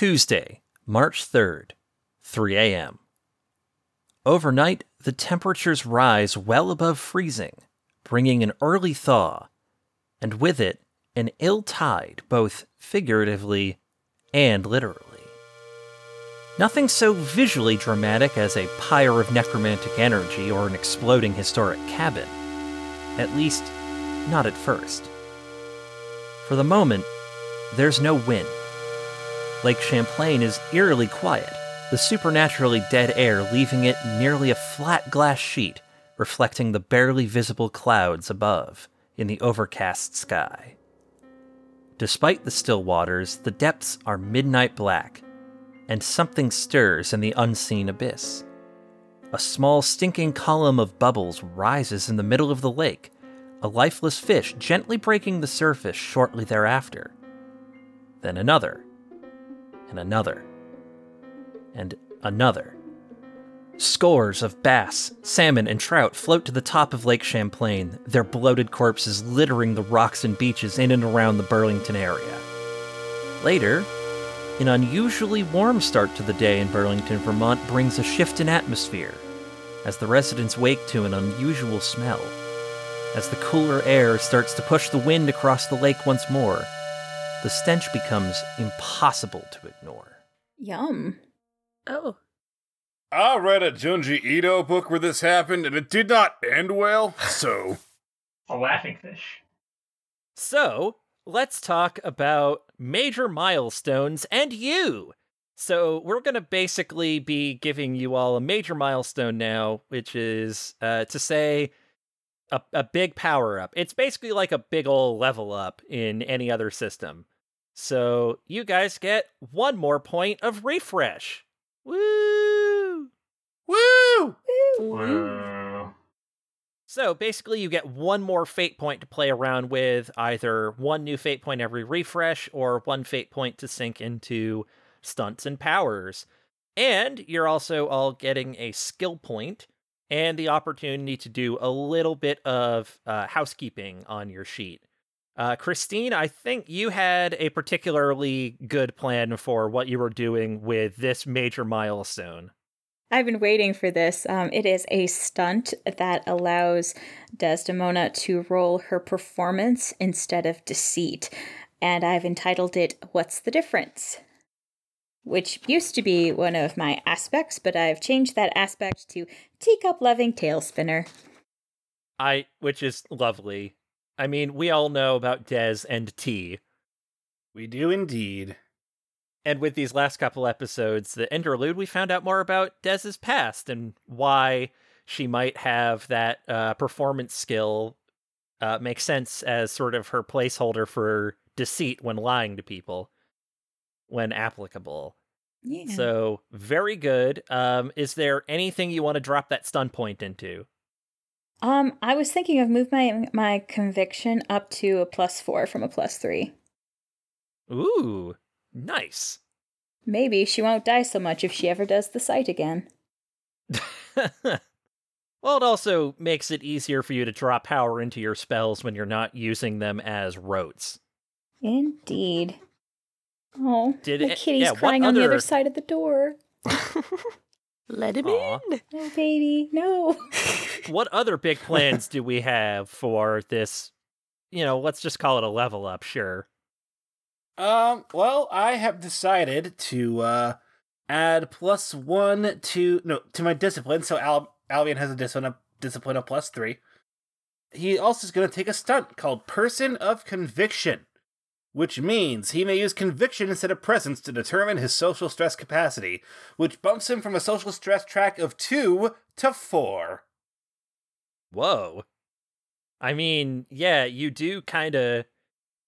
Tuesday, March 3rd, 3 a.m. Overnight, the temperatures rise well above freezing, bringing an early thaw, and with it, an ill tide, both figuratively and literally. Nothing so visually dramatic as a pyre of necromantic energy or an exploding historic cabin. At least, not at first. For the moment, there's no wind. Lake Champlain is eerily quiet, the supernaturally dead air leaving it nearly a flat glass sheet, reflecting the barely visible clouds above in the overcast sky. Despite the still waters, the depths are midnight black, and something stirs in the unseen abyss. A small stinking column of bubbles rises in the middle of the lake, a lifeless fish gently breaking the surface shortly thereafter. Then another, and another, and another. Scores of bass, salmon, and trout float to the top of Lake Champlain, their bloated corpses littering the rocks and beaches in and around the Burlington area. Later, an unusually warm start to the day in Burlington, Vermont brings a shift in atmosphere as the residents wake to an unusual smell. As the cooler air starts to push the wind across the lake once more, the stench becomes impossible to ignore. Yum. Oh. I read a Junji Ito book where this happened, and it did not end well, so. A laughing fish. So, let's talk about major milestones and you. So, we're going to basically be giving you all a major milestone now, which is uh, to say a, a big power up. It's basically like a big old level up in any other system. So, you guys get one more point of refresh. Woo! Woo! Whoa. So basically, you get one more fate point to play around with, either one new fate point every refresh, or one fate point to sink into stunts and powers. And you're also all getting a skill point and the opportunity to do a little bit of uh, housekeeping on your sheet. Uh, Christine, I think you had a particularly good plan for what you were doing with this major milestone. I've been waiting for this. Um, it is a stunt that allows Desdemona to roll her performance instead of deceit. And I've entitled it What's the Difference? Which used to be one of my aspects, but I've changed that aspect to Teacup Loving Tail Spinner. I, which is lovely. I mean, we all know about Dez and T. We do indeed. And with these last couple episodes, the interlude, we found out more about Dez's past and why she might have that uh, performance skill uh, make sense as sort of her placeholder for deceit when lying to people when applicable. Yeah. So, very good. Um, is there anything you want to drop that stun point into? Um, I was thinking of move my my conviction up to a plus four from a plus three. Ooh, nice. Maybe she won't die so much if she ever does the sight again. well, it also makes it easier for you to drop power into your spells when you're not using them as rotes. Indeed. Oh, Did the it- kitty's yeah, crying on the other other- side of the door. Let him Aw. in. No, baby, no. what other big plans do we have for this? You know, let's just call it a level up, sure. Um, well, I have decided to uh add plus one to no to my discipline. So Al- Albion has a discipline of discipline of plus three. He also is going to take a stunt called Person of Conviction, which means he may use conviction instead of presence to determine his social stress capacity, which bumps him from a social stress track of two to four. Whoa. I mean, yeah, you do kind of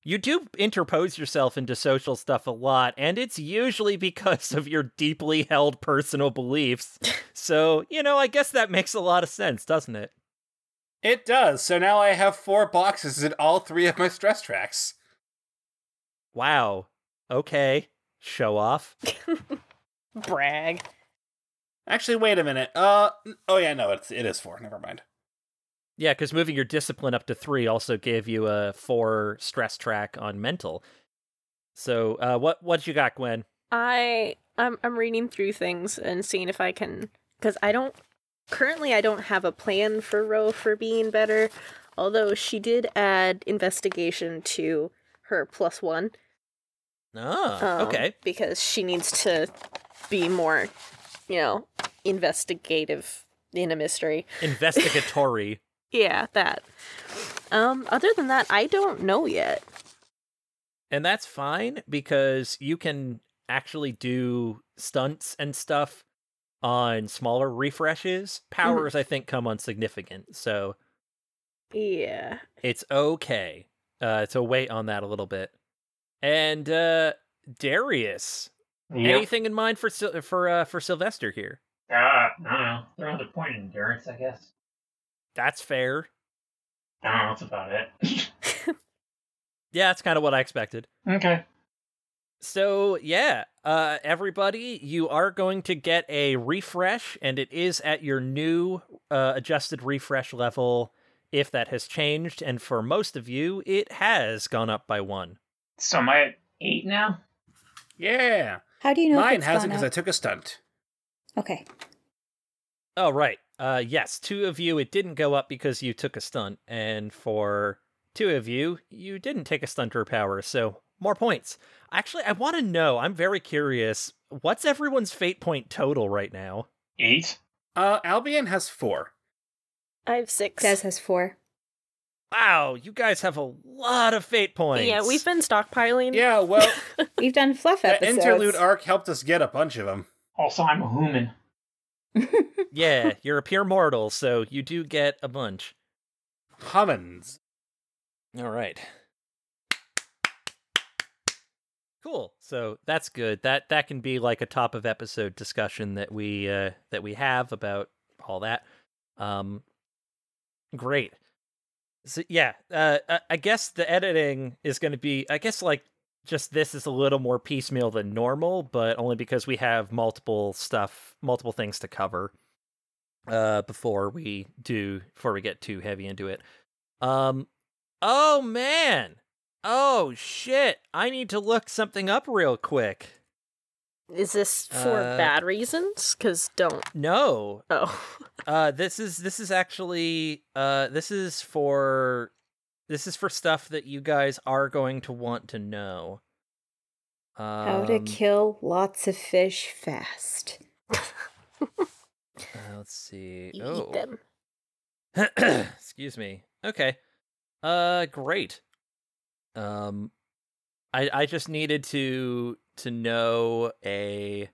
you do interpose yourself into social stuff a lot, and it's usually because of your deeply held personal beliefs. so, you know, I guess that makes a lot of sense, doesn't it? It does. So now I have four boxes in all three of my stress tracks. Wow. Okay. Show off. Brag. Actually, wait a minute. Uh, oh yeah, no, it's it is four. Never mind. Yeah, because moving your discipline up to three also gave you a four stress track on mental. So, uh, what what you got, Gwen? I I'm I'm reading through things and seeing if I can because I don't currently I don't have a plan for Ro for being better. Although she did add investigation to her plus one. Oh, um, okay. Because she needs to be more, you know, investigative in a mystery. Investigatory. Yeah, that. Um, other than that, I don't know yet. and that's fine because you can actually do stunts and stuff on smaller refreshes. Powers, I think, come on significant. So Yeah. it's okay uh, to wait on that a little bit. And uh, Darius, Yep. anything in mind for Sil- for uh, for Sylvester here? Uh, I don't know. They're on the point of endurance, I guess. That's fair. I don't know. That's about it. Yeah, that's kind of what I expected. okay. So yeah, uh, everybody, you are going to get a refresh, and it is at your new uh, adjusted refresh level. If that has changed, and for most of you, it has gone up by one. So am I at eight now? Yeah. How do you know? if Mine it's hasn't because I took a stunt. Okay. Oh right, uh, yes, two of you, it didn't go up because you took a stunt, and for two of you, you didn't take a stunt or power, so more points. Actually, I want to know. I'm very curious. What's everyone's fate point total right now? Eight? Uh, Albion has four. I have six. Des has four. Wow, you guys have a lot of fate points. yeah, we've been stockpiling. Yeah, well, We've done fluff the episodes. interlude arc helped us get a bunch of them. Also, I'm a human. yeah, you're a pure mortal, so you do get a bunch. Hummins. All right. Cool. So that's good. That that can be like a top of episode discussion that we uh that we have about all that. Um great. So yeah, uh I- guess the editing is going to be I guess like just this is a little more piecemeal than normal, but only because we have multiple stuff, multiple things to cover uh before we do before we get too heavy into it. Um oh man. Oh shit. I need to look something up real quick. Is this for Uh, bad reasons? Because don't. No. Oh. Uh this is this is actually uh this is for this is for stuff that you guys are going to want to know. Um, How to kill lots of fish fast. uh, let's see. You oh. eat them. Excuse me. Okay. Uh great. Um I I just needed to to know a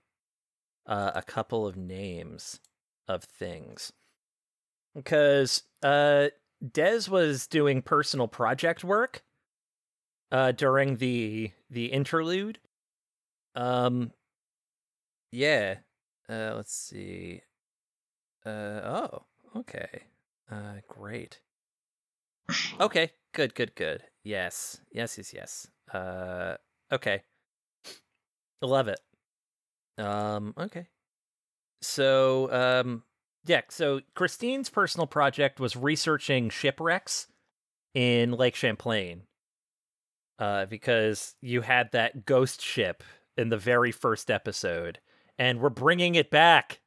uh, a couple of names of things. Because uh Dez was doing personal project work uh during the the interlude. Um yeah. Uh let's see. Uh oh, okay. Uh great. Okay, good, good, good. Yes. Yes, yes, yes. Uh okay. Love it. Um okay. So, um yeah, so Christine's personal project was researching shipwrecks in Lake Champlain. Uh because you had that ghost ship in the very first episode and we're bringing it back.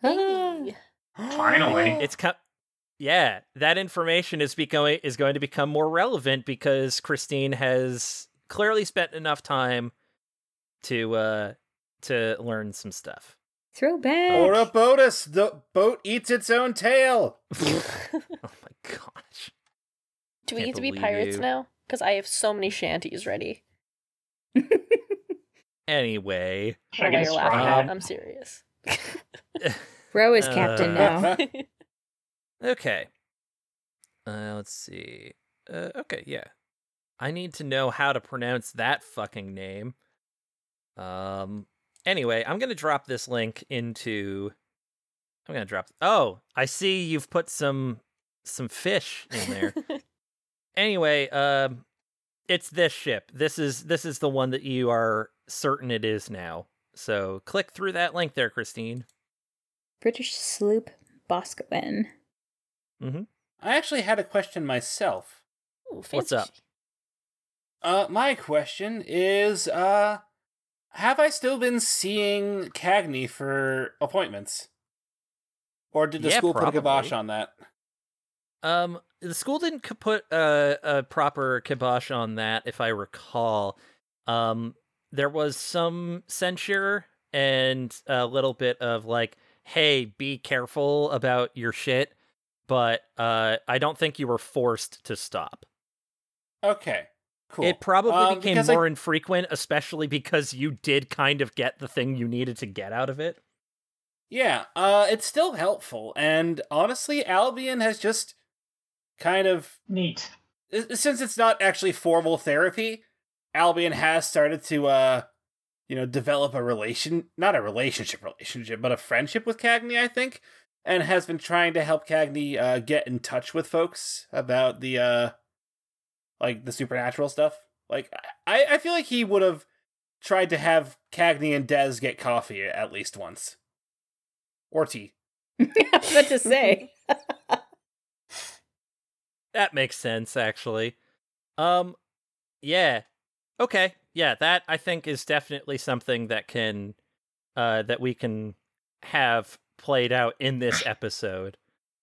Hey. Finally. It's co- yeah, that information is becoming is going to become more relevant because Christine has clearly spent enough time to uh to learn some stuff. Throwback. Or a botus. The boat eats its own tail. oh my gosh. Do we Can't need to be pirates you. now? Because I have so many shanties ready. Anyway, I Oh, get a you're straw laughing. hat? I'm serious. Ro is captain Uh, now. okay. Uh let's see. Uh okay, yeah. I need to know how to pronounce that fucking name. Um anyway, I'm going to drop this link into I'm going to drop Oh, I see you've put some some fish in there. anyway, um it's this ship. This is this is the one that you are certain it is now. So click through that link there, Christine. British sloop Boscawen. Mhm. I actually had a question myself. Ooh, What's up? Uh, my question is, uh, have I still been seeing Cagney for appointments? Or did the Yeah, school put a kibosh on that? Um, the school didn't put a, a proper kibosh on that, if I recall. Um, there was some censure and a little bit of like, "Hey, be careful about your shit," but uh, I don't think you were forced to stop. Okay, cool. It probably Um, became because I- more infrequent, especially because you did kind of get the thing you needed to get out of it. Yeah, uh, it's still helpful, and honestly, Albion has just kind of Neat. since it's not actually formal therapy, Albion has started to uh you know develop a relation not a relationship relationship, but a friendship with Cagney, I think, and has been trying to help Cagney uh get in touch with folks about the uh like the supernatural stuff. Like I I feel like he would have tried to have Cagney and Dez get coffee at least once. Or tea. what to say? That makes sense, actually. Um, yeah, okay, yeah. That I think is definitely something that can, uh, that we can have played out in this episode.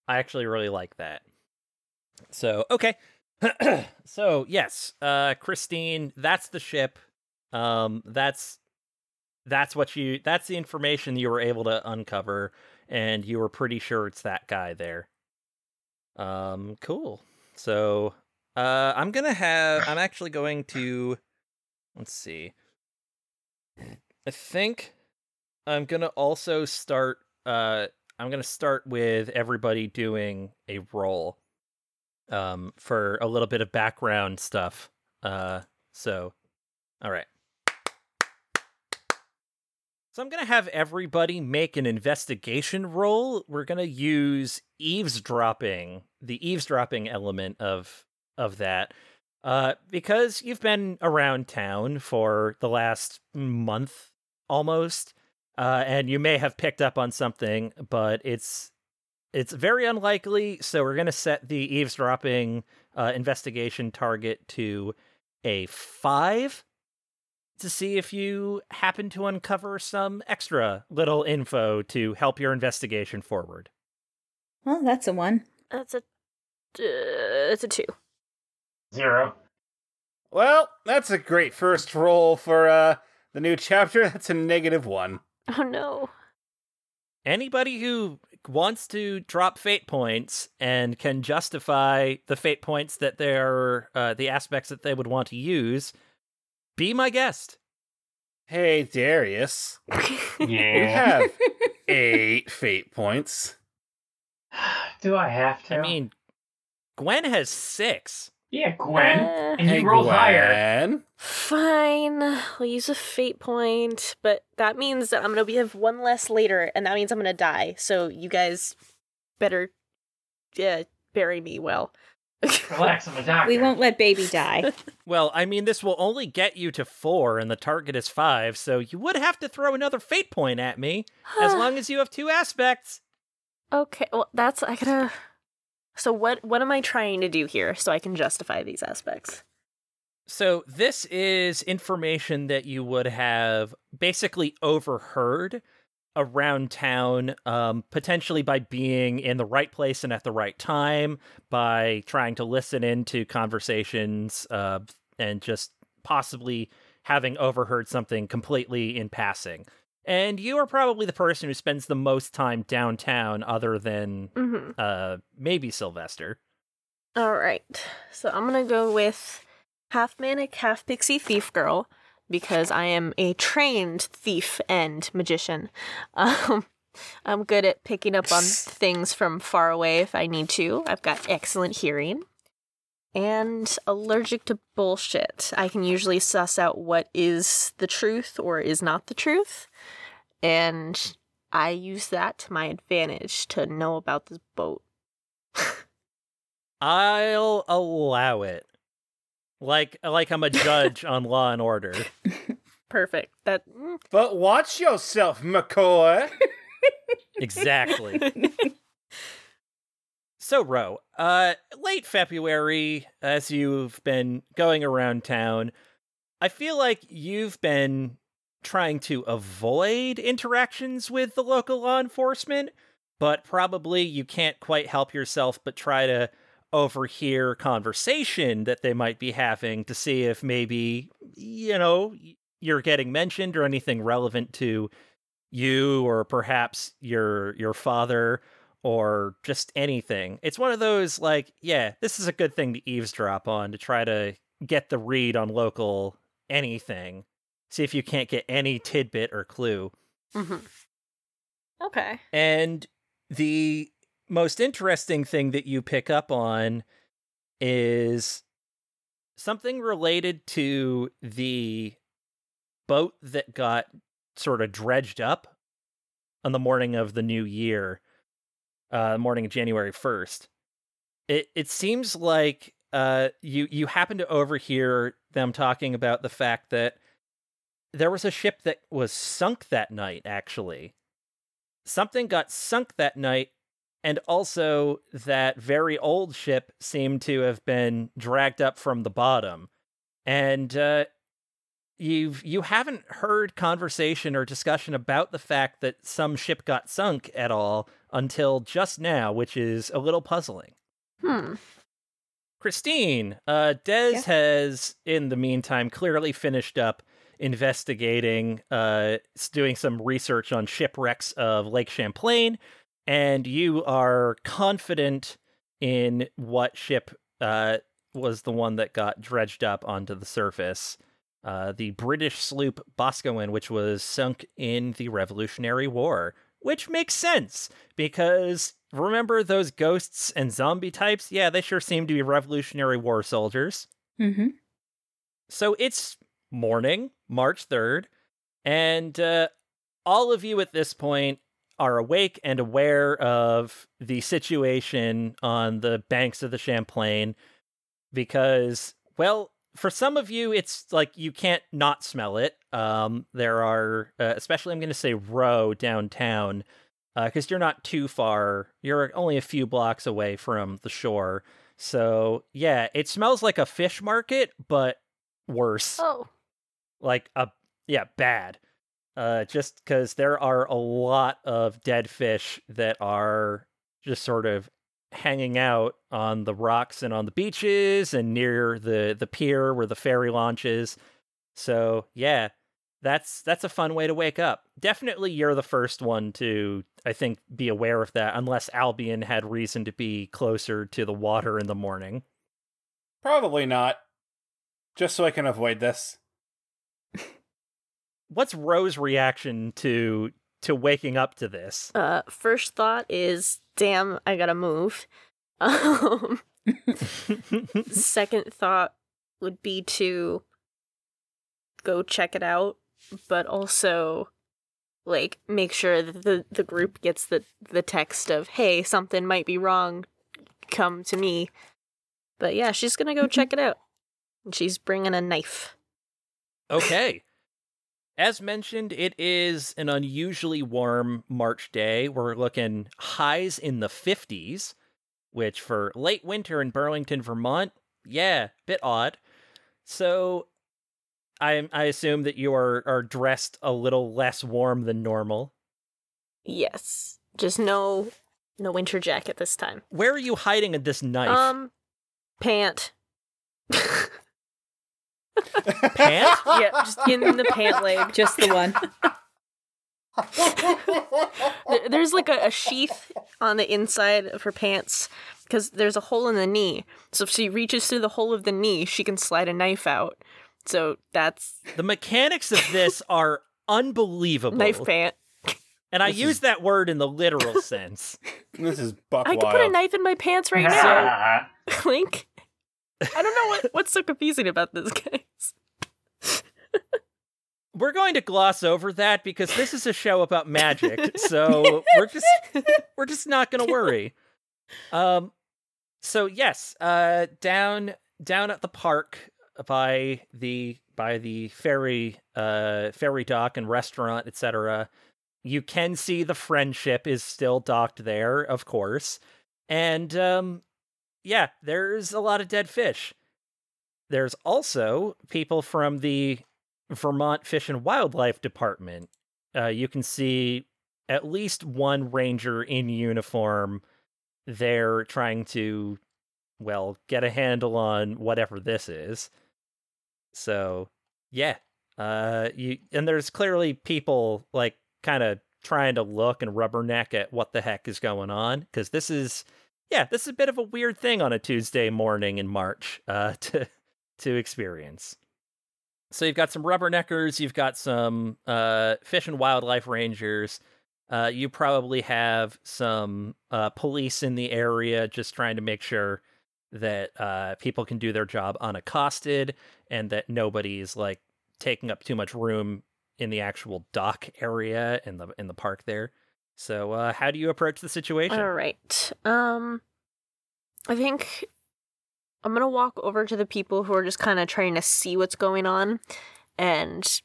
I actually really like that. So okay, so yes, uh, Christine, that's the ship. Um, that's that's what you that's the information you were able to uncover, and you were pretty sure it's that guy there. Um, cool. So, uh, I'm gonna have. I'm actually going to. Let's see. I think I'm gonna also start. Uh, I'm gonna start with everybody doing a roll. Um, for a little bit of background stuff. Uh, so, all right. So I'm gonna have everybody make an investigation roll. We're gonna use eavesdropping, the eavesdropping element of of that, uh, because you've been around town for the last month almost, uh, and you may have picked up on something, but it's it's very unlikely. So we're gonna set the eavesdropping uh, investigation target to a five to see if you happen to uncover some extra little info to help your investigation forward. Well, that's a one. That's a. Uh, it's a two. Zero. Well, that's a great first roll for uh the new chapter. That's a negative one. Oh no. Anybody who wants to drop fate points and can justify the fate points that they're uh, the aspects that they would want to use, be my guest. Hey, Darius. You have eight fate points. Do I have to? I mean, Gwen has six. Yeah, Gwen. Uh, and hey, you rolled higher. Gwen. Fine. I'll use a fate point, but that means that I'm gonna be have one less later, and that means I'm gonna die. So you guys better, yeah, bury me well. Relax, I'm a doctor. We won't let baby die. Well, I mean, this will only get you to four, and the target is five, so you would have to throw another fate point at me, as long as you have two aspects. okay. Well, that's I gotta. So what? What am I trying to do here so I can justify these aspects? So this is information that you would have basically overheard around town, um, potentially by being in the right place and at the right time, by trying to listen into conversations, uh, and just possibly having overheard something completely in passing. And you are probably the person who spends the most time downtown, other than Mm-hmm. uh, maybe Sylvester. All right. So I'm gonna go with half manic, half pixie thief girl because I am a trained thief and magician. Um, I'm good at picking up on things from far away if I need to. I've got excellent hearing. And allergic to bullshit. I can usually suss out what is the truth or is not the truth. And I use that to my advantage to know about this boat. I'll allow it. Like like I'm a judge on Law and Order. Perfect. That mm, But watch yourself, McCoy. Exactly. So, Ro, uh, late February, as you've been going around town, I feel like you've been trying to avoid interactions with the local law enforcement, but probably you can't quite help yourself but try to overhear conversation that they might be having to see if maybe, you know, you're getting mentioned or anything relevant to you or perhaps your your father or just anything. It's one of those like, yeah, this is a good thing to eavesdrop on to try to get the read on local anything. See if you can't get any tidbit or clue. Mm-hmm. Okay. And the most interesting thing that you pick up on is something related to the boat that got sort of dredged up on the morning of the new year, uh, morning of January 1st. It it seems like uh, you you happen to overhear them talking about the fact that there was a ship that was sunk that night actually something got sunk that night and also that very old ship seemed to have been dragged up from the bottom and uh, you've you haven't heard conversation or discussion about the fact that some ship got sunk at all until just now which is a little puzzling Hmm. christine uh des Yeah. has in the meantime clearly finished up investigating uh doing some research on shipwrecks of lake champlain and you are confident in what ship uh was the one that got dredged up onto the surface uh, the British sloop Boscawen, which was sunk in the Revolutionary War, which makes sense because remember those ghosts and zombie types? Yeah, they sure seem to be Revolutionary War soldiers. Mm-hmm. So it's morning, March 3rd, and uh, all of you at this point are awake and aware of the situation on the banks of the Champlain because, well, for some of you, it's like you can't not smell it. Um, there are, uh, especially I'm going to say Ro downtown, because you're not too far. You're only a few blocks away from the shore. So yeah, it smells like a fish market, but worse. Oh. Like a yeah, bad. Uh, just because there are a lot of dead fish that are just sort of hanging out on the rocks and on the beaches and near the the pier where the ferry launches. So yeah, that's that's a fun way to wake up. Definitely, you're the first one to I think be aware of that, unless Albion had reason to be closer to the water in the morning. Probably not. Just so I can avoid this. What's Rose's reaction to to waking up to this? Uh, first thought is, damn, I gotta move. Um, second thought would be to go check it out, but also like make sure that the the group gets the the text of hey something might be wrong come to me but yeah she's gonna go check it out and she's bringing a knife Okay. As mentioned, it is an unusually warm March day. We're looking highs in the 50s, which for late winter in Burlington, Vermont, yeah, a bit odd. So I I assume that you are are dressed a little less warm than normal. yes just no no winter jacket this time Where are you hiding this knife? um pant Pant? yeah just in the pant leg Just the one. There's like a, a sheath on the inside of her pants because there's a hole in the knee. So if she reaches through the hole of the knee, she can slide a knife out. So that's The mechanics of this are unbelievable. knife pant. And I This use is- that word in the literal sense. This is buck I could put a knife in my pants right now. Clink. I don't know what, what's so confusing about this, case. We're going to gloss over that because this is a show about magic. So we're just we're just not going to worry. Um so yes, uh down down at the park by the by the ferry uh ferry dock and restaurant, etc. You can see the friendship is still docked there, of course. And um yeah, there's a lot of dead fish. There's also people from the Vermont Fish and Wildlife Department, uh, you can see at least one ranger in uniform there trying to, well, get a handle on whatever this is. So, yeah. Uh, you and there's clearly people like kind of trying to look and rubberneck at what the heck is going on because this is, yeah, this is a bit of a weird thing on a Tuesday morning in March uh, to to experience. So you've got some rubberneckers, you've got some uh, fish and wildlife rangers. Uh, you probably have some uh, police in the area just trying to make sure that uh, people can do their job unaccosted and that nobody's like taking up too much room in the actual dock area in the in the park there. So uh, how do you approach the situation? All right. Um, I think I'm gonna walk over to the people who are just kind of trying to see what's going on, and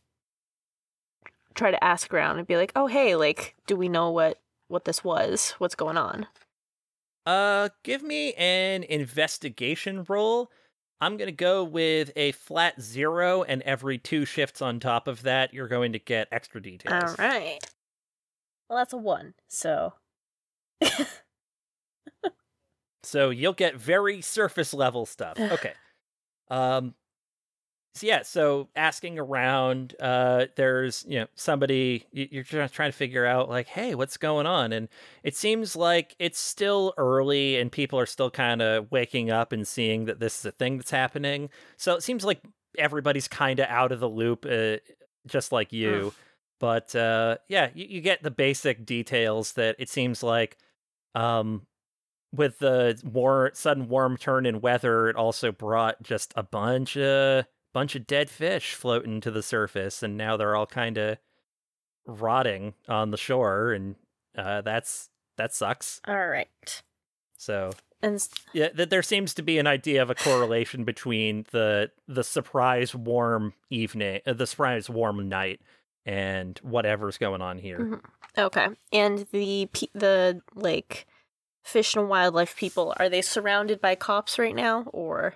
try to ask around and be like, "Oh, hey, like, do we know what what this was? What's going on?" Uh, give me an investigation roll. I'm gonna go with a flat zero, and every two shifts on top of that, you're going to get extra details. All right. Well, that's a one. So. So you'll get very surface level stuff. Okay. Um so yeah, so asking around, uh, there's you know somebody you're just trying to figure out like, hey, what's going on? And it seems like it's still early and people are still kind of waking up and seeing that this is a thing that's happening. So it seems like everybody's kind of out of the loop, uh, just like you. But uh, yeah, you, you get the basic details that it seems like um, with the war sudden warm turn in weather, it also brought just a bunch of bunch of dead fish floating to the surface, and now they're all kind of rotting on the shore, and uh, that's that sucks. All right. So And yeah, th- there seems to be an idea of a correlation between the the surprise warm evening, uh, the surprise warm night, and whatever's going on here. Mhm. okay. And the the like fish and wildlife people are they surrounded by cops right now or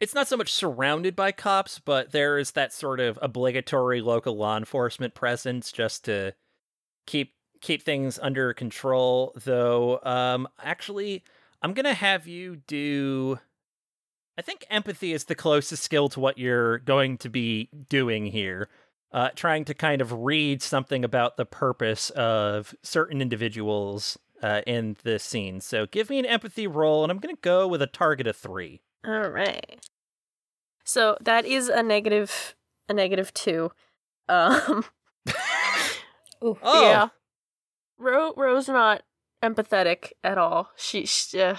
it's not so much surrounded by cops, but there is that sort of obligatory local law enforcement presence just to keep keep things under control. Though, um, actually, I'm gonna have you do. I think empathy is the closest skill to what you're going to be doing here. Uh, trying to kind of read something about the purpose of certain individuals uh, in this scene. So give me an empathy roll, and I'm going to go with a target of three. All right. So that is a negative a negative 2. Um Ooh. Oh, yeah. Ro Ro's not empathetic at all. She, she uh...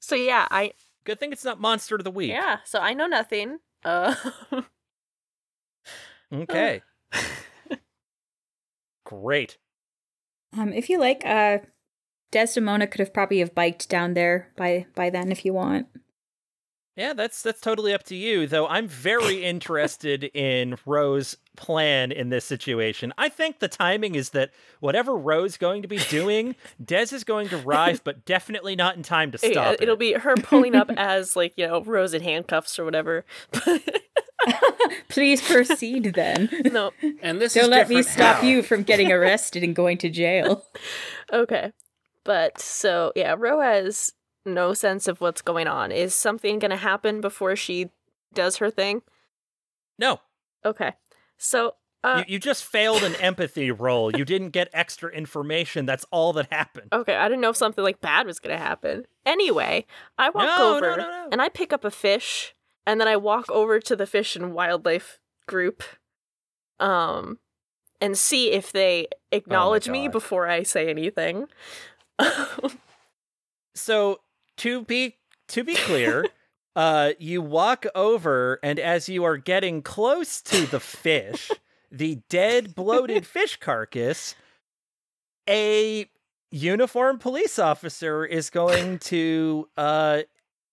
So yeah, I good thing it's not Monster of the Week. yeah, so I know nothing. Uh Okay. Great. Um, if you like, uh, Desdemona could have probably have biked down there by by then if you want. Yeah, that's that's totally up to you. Though I'm very interested in Rose's plan in this situation. I think the timing is that whatever Rose's going to be doing, Des is going to arrive, but definitely not in time to stop. yeah, it. it'll be her pulling up as like, you know, Rose in handcuffs or whatever. Please proceed then. no. And this Don't is let me stop how. you from getting arrested and going to jail. Okay. But so yeah, Ro has no sense of what's going on. Is something gonna happen before she does her thing? no. Okay. So uh you, you just failed an empathy roll. You didn't get extra information. That's all that happened. Okay, I didn't know if something like bad was gonna happen. Anyway, I walk No, no, over no, no. and I pick up a fish, and then I walk over to the fish and wildlife group, um, and see if they acknowledge me before I say anything. So to be to be clear, uh, you walk over, and as you are getting close to the fish, the dead, bloated fish carcass, a uniformed police officer is going to uh,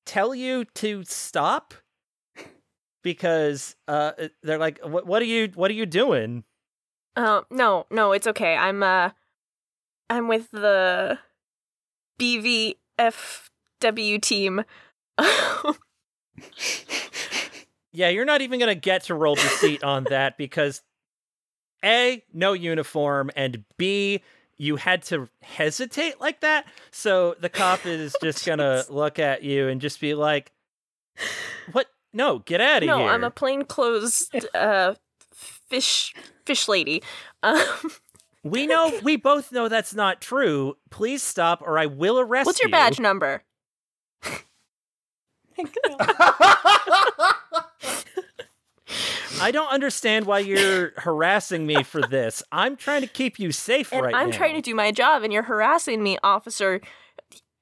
tell you to stop because uh, they're like, "What? What are you? What are you doing?" Um, no, no, it's okay. I'm uh, I'm with the BVFW team. Yeah, you're not even gonna get to roll deceit on that because A, no uniform, and B, you had to hesitate like that. So the cop is just gonna look at you and just be like, What? No, get out of no, here. No, I'm a plainclothes uh, fish fish lady. Um, We know we both know that's not true. Please stop or I will arrest you. what's your you. badge number? I don't understand why you're harassing me for this. I'm trying to keep you safe And right I'm now. trying to do my job, and you're harassing me, officer.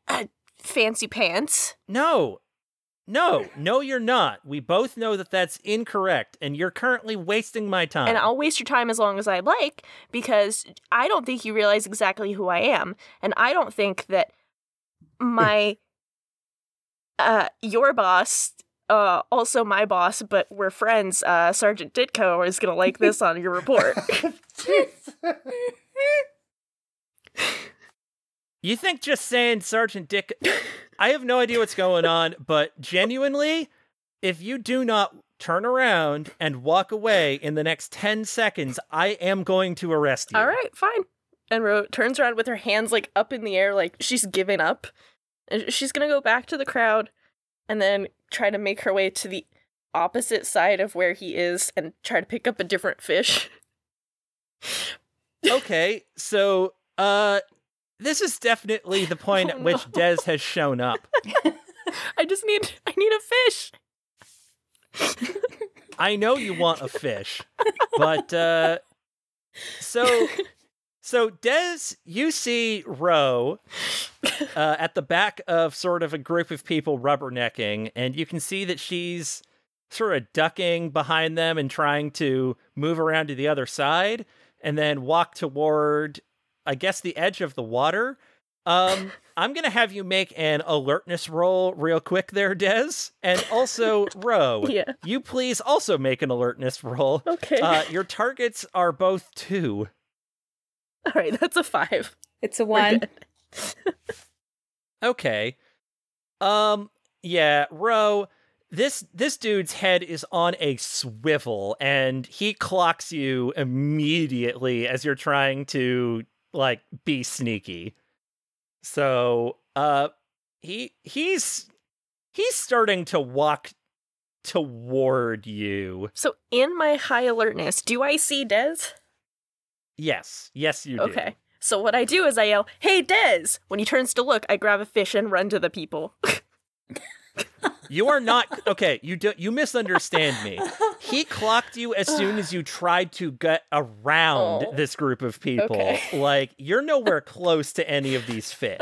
Uh, fancy pants. No. No, no, you're not. We both know that that's incorrect, and you're currently wasting my time. And I'll waste your time as long as I like because I don't think you realize exactly who I am. And I don't think that my, uh, your boss, uh, also my boss, but we're friends, uh, Sergeant Ditko is going to like this on your report. You think just saying Sergeant Dick. I have no idea what's going on, but genuinely, if you do not turn around and walk away in the next 10 seconds, I am going to arrest you. All right, fine. And Ro turns around with her hands like up in the air, like she's giving up. And she's gonna go back to the crowd and then try to make her way to the opposite side of where he is and try to pick up a different fish. Okay, so, uh, this is definitely the point Oh, at which no. Des has shown up. I just need I need a fish. I know you want a fish, but uh so so Des, you see Ro uh, at the back of sort of a group of people rubbernecking, and you can see that she's sort of ducking behind them and trying to move around to the other side, and then walk toward, I guess, the edge of the water. Um, I'm gonna have you make an alertness roll real quick there, Des, and also Ro. Yeah. You please also make an alertness roll. Okay. Uh, your targets are both two. All right, that's a five. It's a one. Okay. Um. Yeah, Ro. This this dude's head is on a swivel, and he clocks you immediately as you're trying to like be sneaky. So, uh, he he's he's starting to walk toward you. So in my high alertness, do I see Dez? Yes, yes, you do. Okay. So what I do is I yell, "Hey, Dez!" When he turns to look, I grab a fish and run to the people. You are not okay. You do you misunderstand me. He clocked you as soon as you tried to get around Oh. this group of people. Okay. Like you're nowhere close to any of these fish.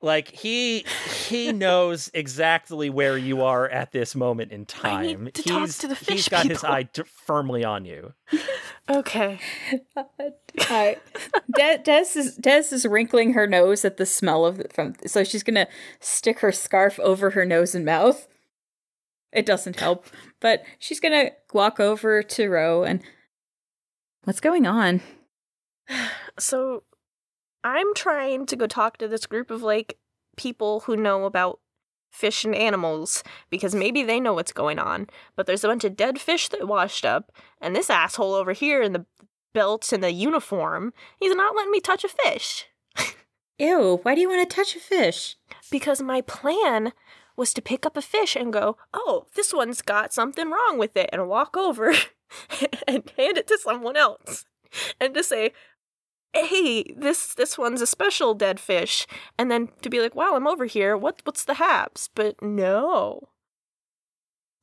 Like he he knows exactly where you are at this moment in time. I need to talk to the he's fish got his eye firmly on you. okay. Hi. Des, Des is Des is wrinkling her nose at the smell of from. So she's gonna stick her scarf over her nose and mouth. It doesn't help, but she's gonna walk over to Ro and. What's going on? So I'm trying to go talk to this group of like people who know about fish and animals because maybe they know what's going on. But there's a bunch of dead fish that washed up, and this asshole over here in the belt and the uniform, he's not letting me touch a fish. Ew! Why do you want to touch a fish? Because my plan was to pick up a fish and go, oh, this one's got something wrong with it, and walk over and hand it to someone else. And to say, hey, this this one's a special dead fish. And then to be like, wow, I'm over here. What what's the haps? But no.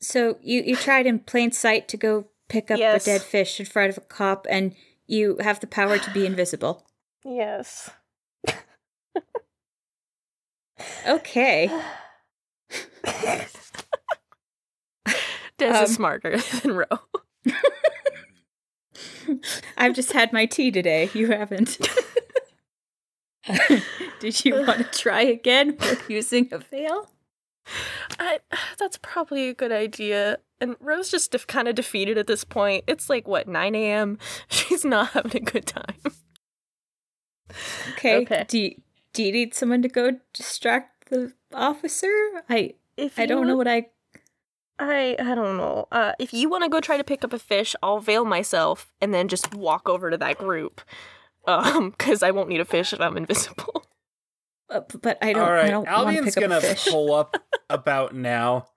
So you you tried in plain sight to go pick up Yes. a dead fish in front of a cop, and you have the power to be invisible. Yes. Okay. Des Um, is smarter than Ro. I've just had my tea today. You haven't. Did you want to try again with using a veil? I, that's probably a good idea. And Rose just def- kind of defeated at this point. It's like, what, 9 a.m.? She's not having a good time. Okay. Okay. Do you, do you need someone to go distract the officer? I If I don't know what I I I don't know. Uh, if you want to go try to pick up a fish, I'll veil myself and then just walk over to that group. Um, because I won't need a fish if I'm invisible. Uh, but I don't. All I right, don't Albion's pick up gonna a fish. pull up about now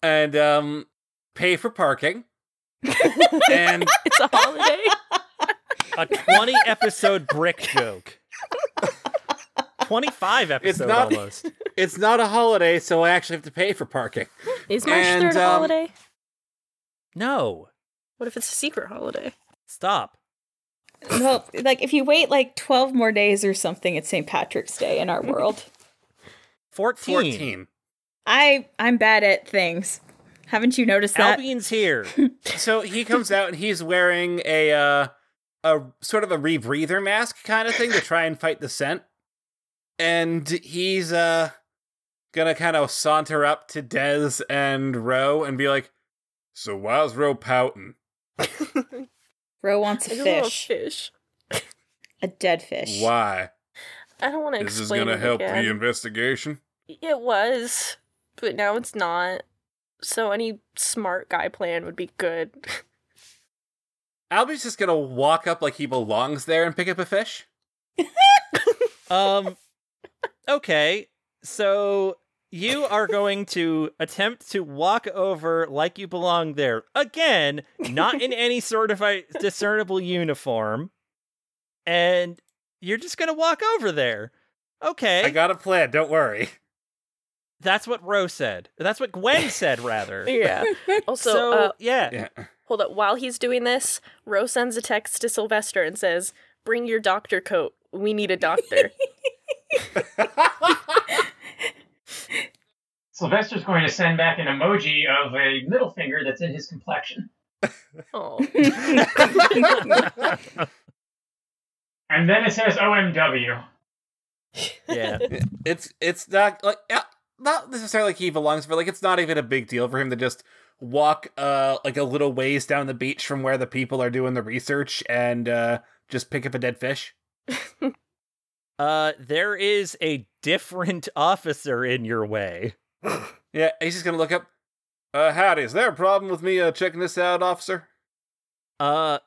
and um pay for parking. and It's a holiday. A 20 episode brick joke. 25 episode not- almost. it's not a holiday, so I actually have to pay for parking. Is March And, third a um, holiday? No. What if it's a secret holiday? Stop. well, like if you wait like twelve more days or something, it's St. Patrick's Day in our world. 14. 14. I I'm bad at things. Haven't you noticed that? Albion's here. So he comes out and he's wearing a uh a sort of a rebreather mask kind of thing to try and fight the scent. And he's uh gonna kind of saunter up to Dez and Ro and be like, "So why's Ro pouting? Ro wants a I just want a fish, fish. a dead fish. Why? I don't want to Is this is gonna it help again. the investigation?" It was, but now it's not. So any smart guy plan would be good. Albie's just gonna walk up like he belongs there and pick up a fish. Um okay. So you are going to attempt to walk over like you belong there. Again, not in any sort of a discernible uniform. And you're just going to walk over there. Okay. I got a plan. Don't worry. That's what Rose said. That's what Gwen said rather. yeah. Also, so, uh, yeah. Yeah. hold up. While he's doing this, Rose sends a text to Sylvester and says, "Bring your doctor coat. We need a doctor." Sylvester's going to send back an emoji of a middle finger that's in his complexion. oh, And then it says OMW. yeah. it's it's not like not necessarily like he belongs, but like it's not even a big deal for him to just walk uh like a little ways down the beach from where the people are doing the research and uh just pick up a dead fish. Uh there is a different officer in your way. Yeah, he's just gonna look up. Uh, howdy, is there a problem with me uh checking this out, officer? Uh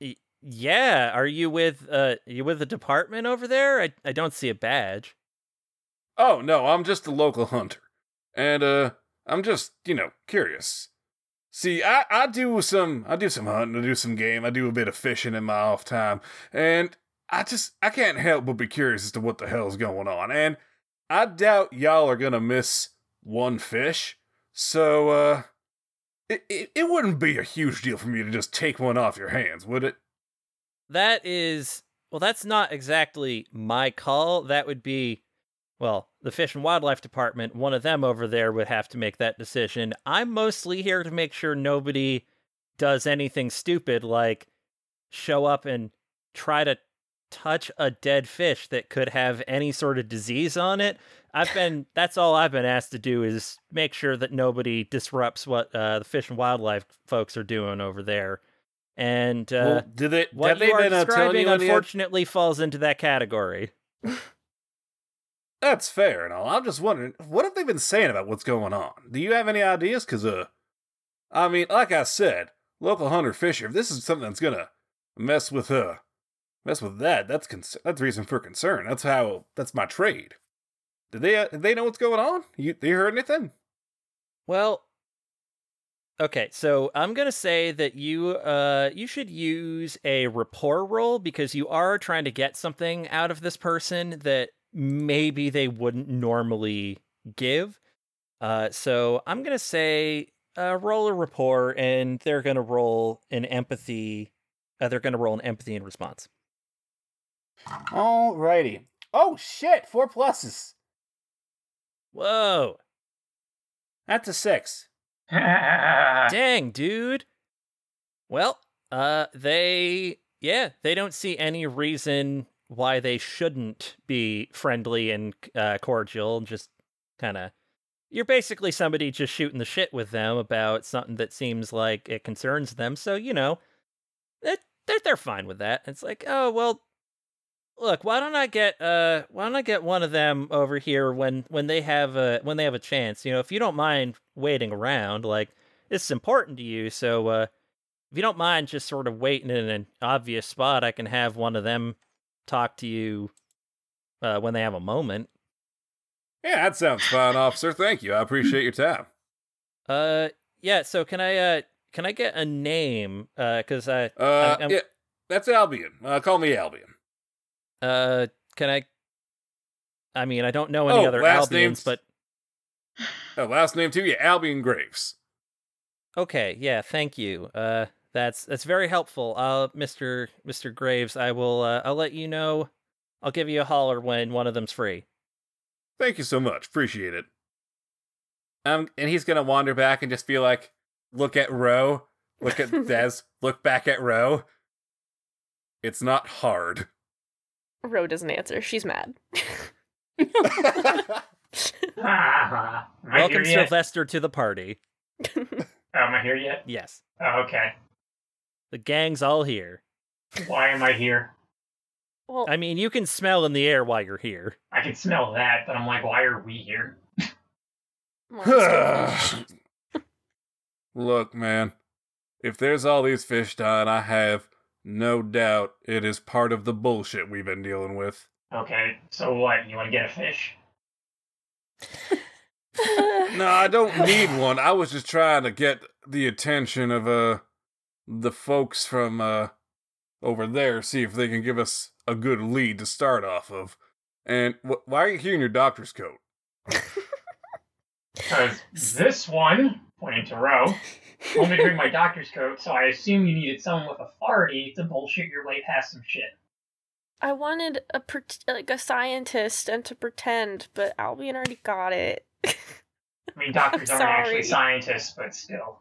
y- yeah, are you with uh you with the department over there? I I don't see a badge. Oh no, I'm just a local hunter, and uh, I'm just you know curious. See, I I do some I do some hunting, I do some game, I do a bit of fishing in my off time, and I just I can't help but be curious as to what the hell's going on, and I doubt y'all are gonna miss one fish, so uh, it it, it wouldn't be a huge deal for me to just take one off your hands, would it? That is well that's not exactly my call. That would be well, the Fish and Wildlife Department, one of them over there would have to make that decision. I'm mostly here to make sure nobody does anything stupid like show up and try to touch a dead fish that could have any sort of disease on it. I've been that's all I've been asked to do is make sure that nobody disrupts what uh, the Fish and Wildlife folks are doing over there. And uh, well, did they what have they you are been uh, describing you unfortunately falls into that category. That's fair and all. I'm just wondering, what have they been saying about what's going on? Do you have any ideas? Cause uh, I mean, like I said, local hunter fisher. If this is something that's gonna mess with uh, mess with that, that's con- that's reason for concern. That's how that's my trade. Did they uh, did they know what's going on? You they heard anything? Well, okay, so I'm gonna say that you uh you should use a rapport roll because you are trying to get something out of this person that maybe they wouldn't normally give. Uh, so I'm gonna say uh, roll a rapport, and they're gonna roll an empathy. Uh, they're gonna roll an empathy in response. Alrighty. Oh shit! Four pluses. Whoa, That's a six. dang, dude. Well, uh, they, yeah, they don't see any reason why they shouldn't be friendly and uh, cordial. Just kind of, you're basically somebody just shooting the shit with them about something that seems like it concerns them. So you know, it, they're they're fine with that. It's like, oh well, look, why don't I get uh why don't I get one of them over here when when they have a when they have a chance? You know, if you don't mind waiting around, like this is important to you, so uh if you don't mind just sort of waiting in an obvious spot, I can have one of them talk to you uh when they have a moment. Yeah, that sounds fine, officer. Thank you. I appreciate your time. Uh yeah, so can I uh can I get a name? Uh cuz I Uh, I'm- yeah, that's Albion. Uh, call me Albion. Uh can I I mean, I don't know any Oh, other last Albions, name's- but Oh, last name too? Yeah, Albion Graves. Okay, yeah, thank you. Uh that's that's very helpful. Uh Mr. Mr. Graves, I will uh I'll let you know. I'll give you a holler when one of them's free. Thank you so much. Appreciate it. Um, and he's gonna wander back and just be like, look at Ro, look at Des, look back at Ro. It's not hard. Ro doesn't answer. She's mad. Am I Welcome here yet? Sylvester to the party. Oh, am I here yet? Yes. Oh, okay. The gang's all here. Why am I here? well, I mean, you can smell in the air while you're here. I can smell that, but I'm like, why are we here? well, let's go fish. Look, man, if there's all these fish dying, I have no doubt it is part of the bullshit we've been dealing with. Okay, so what? You want to get a fish? No, I don't need one. I was just trying to get the attention of uh the folks from uh over there, see if they can give us a good lead to start off of. And wh- why are you here in your doctor's coat? Because this one, pointing to Ro, told me to bring my doctor's coat, so I assume you needed someone with authority to bullshit your way past some shit. I wanted a like a scientist and to pretend, but Albion already got it. I mean, doctors aren't actually scientists, but still.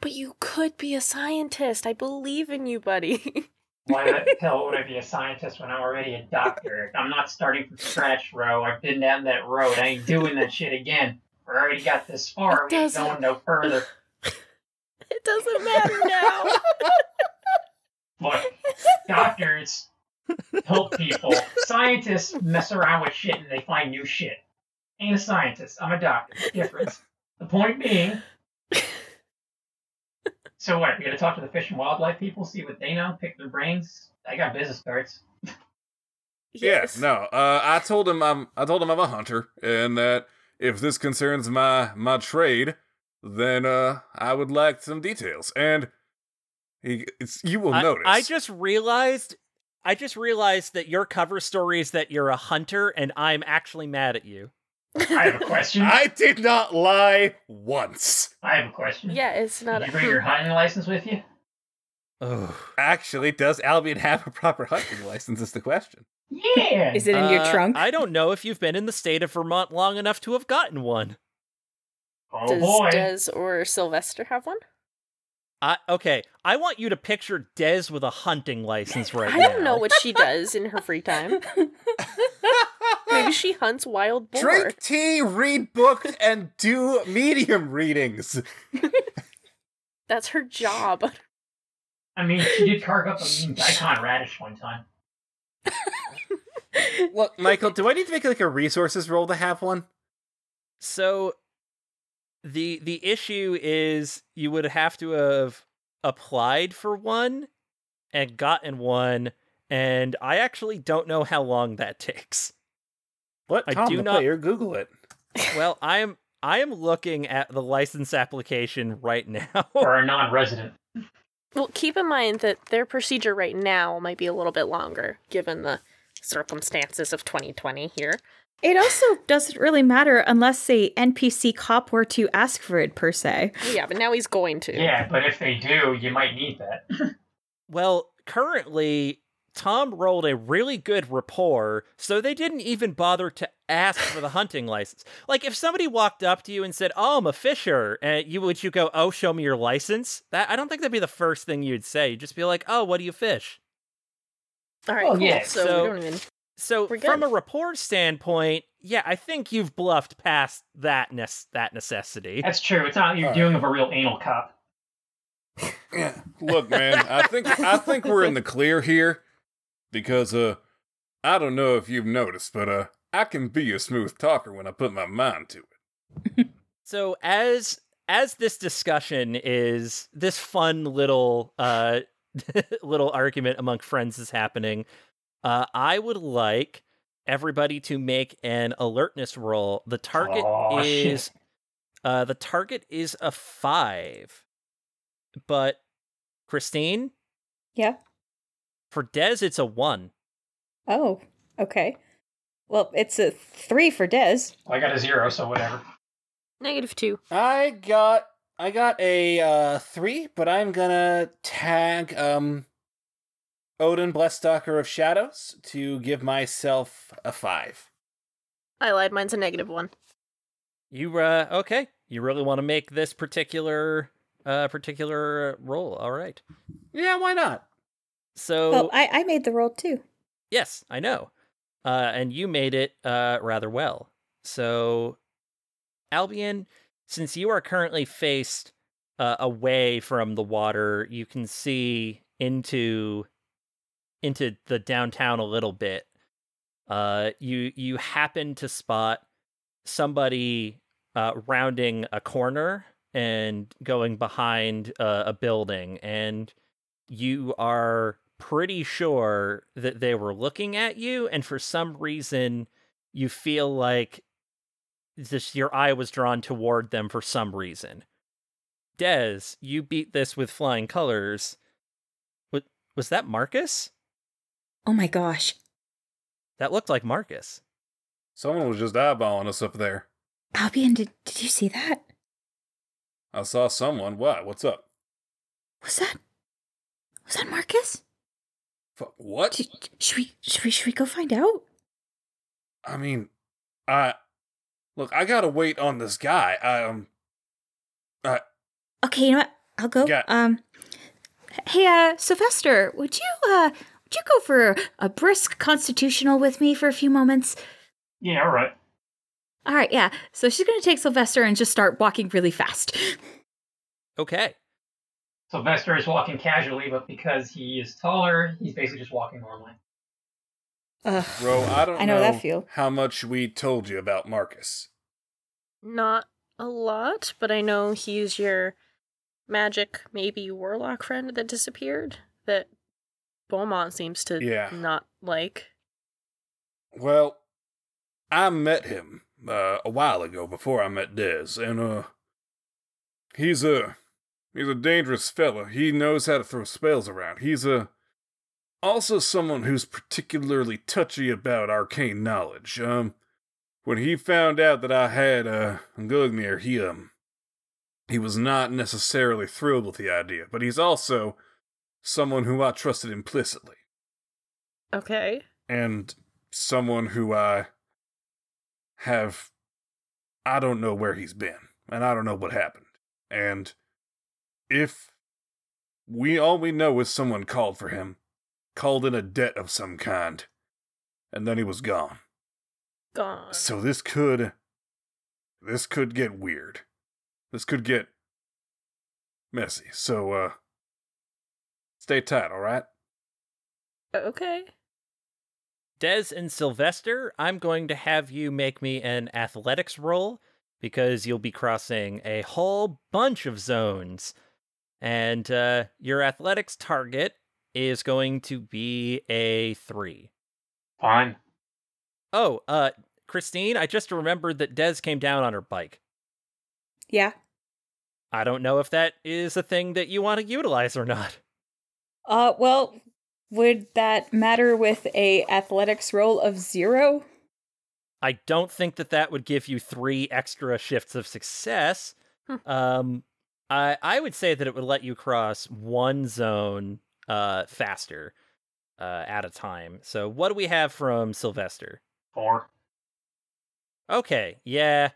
But you could be a scientist. I believe in you, buddy. Why the hell would I be a scientist when I'm already a doctor? I'm not starting from scratch, Ro. I've been down that road. I ain't doing that shit again. We already got this far. It We ain't doesn't- going no further. it doesn't matter now. Look, doctors help people. Scientists mess around with shit and they find new shit. Ain't a scientist. I'm a doctor. Difference. The point being. So what? We gotta talk to the fish and wildlife people, see what they know, pick their brains. I got business cards. yes. Yeah, no. Uh, I told him I'm. I told him I'm a hunter, and that if this concerns my my trade, then uh, I would like some details. And he, it's you will I, notice. I just realized I just realized that your cover story is that you're a hunter and I'm actually mad at you. I have a question. I did not lie once. I have a question. Yeah, it's not. Did a- you bring your hunting license with you? Oh. Actually, does Albion have a proper hunting license? Is the question. Yeah. Is it in your Uh, trunk? I don't know if you've been in the state of Vermont long enough to have gotten one. oh Does boy. Des or Sylvester have one? I, okay, I want you to picture Des with a hunting license right I now. I don't know what she does in her free time. Maybe she hunts wild boar. Drink tea, read books, and do medium readings. That's her job. I mean, she did carve up a mean daikon radish one time. Look, Michael, do I need to make like a resources roll to have one? So the the issue is you would have to have applied for one and gotten one and I actually don't know how long that takes. What? I Tom, do the not- player, Google it. Well, I am I am looking at the license application right now. For a non resident. Well, keep in mind that their procedure right now might be a little bit longer, given the circumstances of 2020 here. It also doesn't really matter unless a NPC cop were to ask for it per se. Yeah, but now he's going to. Yeah, but if they do, you might need that. Well, currently, Tom rolled a really good rapport, so they didn't even bother to ask for the hunting license. Like, if somebody walked up to you and said, "Oh, I'm a fisher," and you would you go, "Oh, show me your license?" That I don't think that'd be the first thing you'd say. You'd just be like, "Oh, what do you fish?" All right, Well, cool. yeah, so, so- we don't even. So, from a rapport standpoint, yeah, I think you've bluffed past that nes- that necessity. That's true. It's not you're Alright. doing of a real anal cop. Yeah. Look, man, I think I think we're in the clear here because uh I don't know if you've noticed, but uh, I can be a smooth talker when I put my mind to it. So as as this discussion is this fun little uh little argument among friends is happening, uh I would like everybody to make an alertness roll. The target Aw, shit. is uh the target is a 5. But Christine, Yeah. for Dez it's a 1. Oh, okay. Well, it's a three for Dez. I got a zero, so whatever. Negative two. I got I got a uh, three, but I'm gonna tag um Odin Blestalker of Shadows to give myself a five. I lied. Mine's a negative one. You uh okay. You really want to make this particular uh particular roll. All right. Yeah, why not? So Well, I, I made the roll too. Yes, I know. Uh, and you made it uh, rather well. So, Albion, since you are currently faced uh, away from the water, you can see into into the downtown a little bit. Uh, you you happen to spot somebody uh, rounding a corner and going behind uh, a building, and you are pretty sure that they were looking at you, and for some reason, you feel like just your eye was drawn toward them for some reason. Dez, you beat this with flying colors. What was that, Marcus? Oh my gosh. That looked like Marcus. Someone was just eyeballing us up there. Albion, did, did you see that? I saw someone. What? What's up? Was that was that Marcus? Fuck, what? Should, should we should we should we go find out? I mean, I look. I gotta wait on this guy. I um, Okay, you know what? I'll go. Yeah. Um Hey uh Sylvester, would you uh would you go for a brisk constitutional with me for a few moments? Yeah, all right. All right, yeah. So she's going to take Sylvester and just start walking really fast. Okay. Sylvester is walking casually, but because he is taller, he's basically just walking normally. Ugh. bro, I don't I know that feel. how much we told you about Marcus. Not a lot, but I know he's your magic, maybe warlock friend that disappeared. That Beaumont seems to Yeah. not like. Well, I met him uh, a while ago before I met Dez, and uh, he's a he's a dangerous fella. He knows how to throw spells around. He's a also someone who's particularly touchy about arcane knowledge. Um, when he found out that I had uh, Gungnir, he um he was not necessarily thrilled with the idea, but he's also someone who I trusted implicitly Okay. and someone who I have I don't know where he's been and I don't know what happened. And if we all we know is someone called for him, called in a debt of some kind, and then he was gone. Gone. So this could this could get weird. This could get messy. So uh stay tight, all right? Okay. Dez and Sylvester, I'm going to have you make me an athletics roll because you'll be crossing a whole bunch of zones. And uh, your athletics target is going to be a three. Fine. Oh, uh, Christine, I just remembered that Dez came down on her bike. Yeah. I don't know if that is a thing that you want to utilize or not. Uh well, would that matter with a athletics roll of 0? I don't think that that would give you three extra shifts of success. Hmm. Um, I I would say that it would let you cross one zone uh faster uh at a time. So what do we have from Sylvester? Four. Okay, yeah.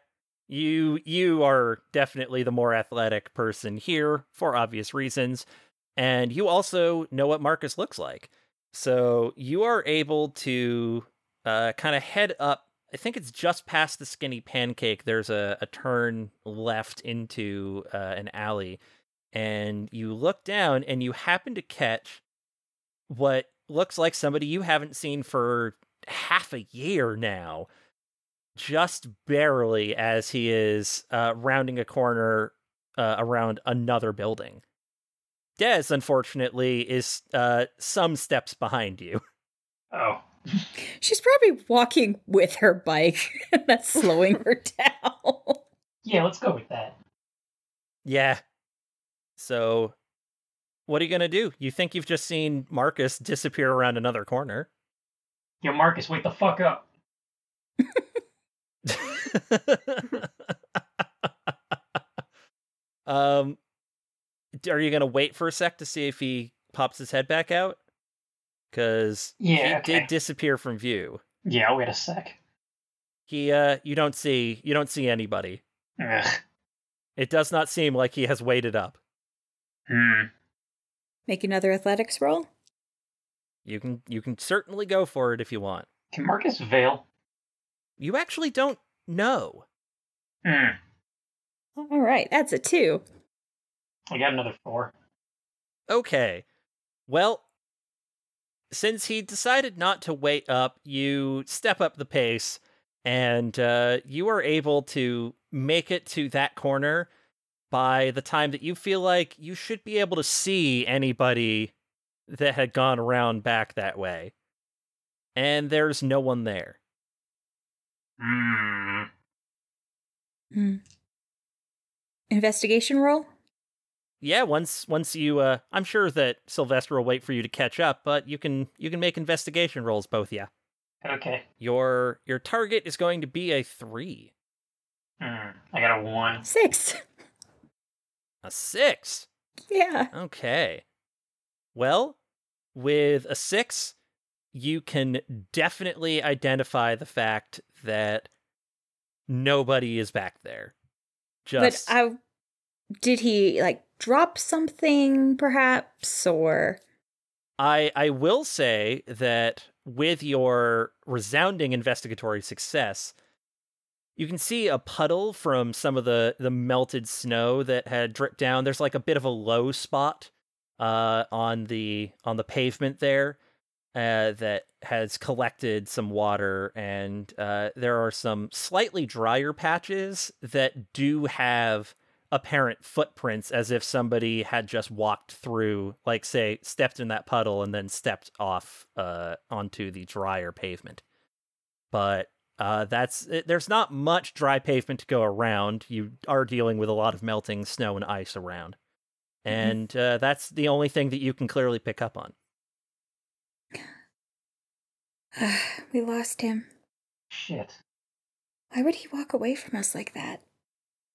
You you are definitely the more athletic person here for obvious reasons. And you also know what Marcus looks like. So you are able to uh, kind of head up. I think it's just past the skinny pancake. There's a, a turn left into uh, an alley. And you look down and you happen to catch what looks like somebody you haven't seen for half a year now, just barely as he is uh, rounding a corner uh, around another building. Des, unfortunately, is uh, some steps behind you. Oh, She's probably walking with her bike. That's slowing her down. yeah, let's go with that. Yeah. So, what are you going to do? You think you've just seen Marcus disappear around another corner. Yeah, Marcus, wake the fuck up. um, are you going to wait for a sec to see if he pops his head back out? Because Yeah, he okay. did disappear from view. Yeah, wait a sec. He, uh, you don't see, you don't see anybody. Ugh. It does not seem like he has waited up. Hmm. Make another athletics roll. You can, you can certainly go for it if you want. Can Marcus veil? You actually don't know. Hmm. All right, that's a two. I got another four. Okay. Well, since he decided not to wait up, you step up the pace and uh, you are able to make it to that corner by the time that you feel like you should be able to see anybody that had gone around back that way. And there's no one there. Hmm. Hmm. Investigation roll. Yeah, once once you uh I'm sure that Sylvester will wait for you to catch up, but you can you can make investigation rolls both, yeah. Okay. Your your target is going to be a 3. Hmm. I got a one. Six. A 6. Yeah. Okay. Well, with a 6, you can definitely identify the fact that nobody is back there. Just But I did he like drop something perhaps or I I will say that with your resounding investigatory success, you can see a puddle from some of the the melted snow that had dripped down. There's like a bit of a low spot uh on the on the pavement there uh that has collected some water and uh there are some slightly drier patches that do have apparent footprints as if somebody had just walked through like say stepped in that puddle and then stepped off uh onto the drier pavement but uh that's it, there's not much dry pavement to go around you are dealing with a lot of melting snow and ice around and uh, that's the only thing that you can clearly pick up on we lost him. Shit. Why would he walk away from us like that?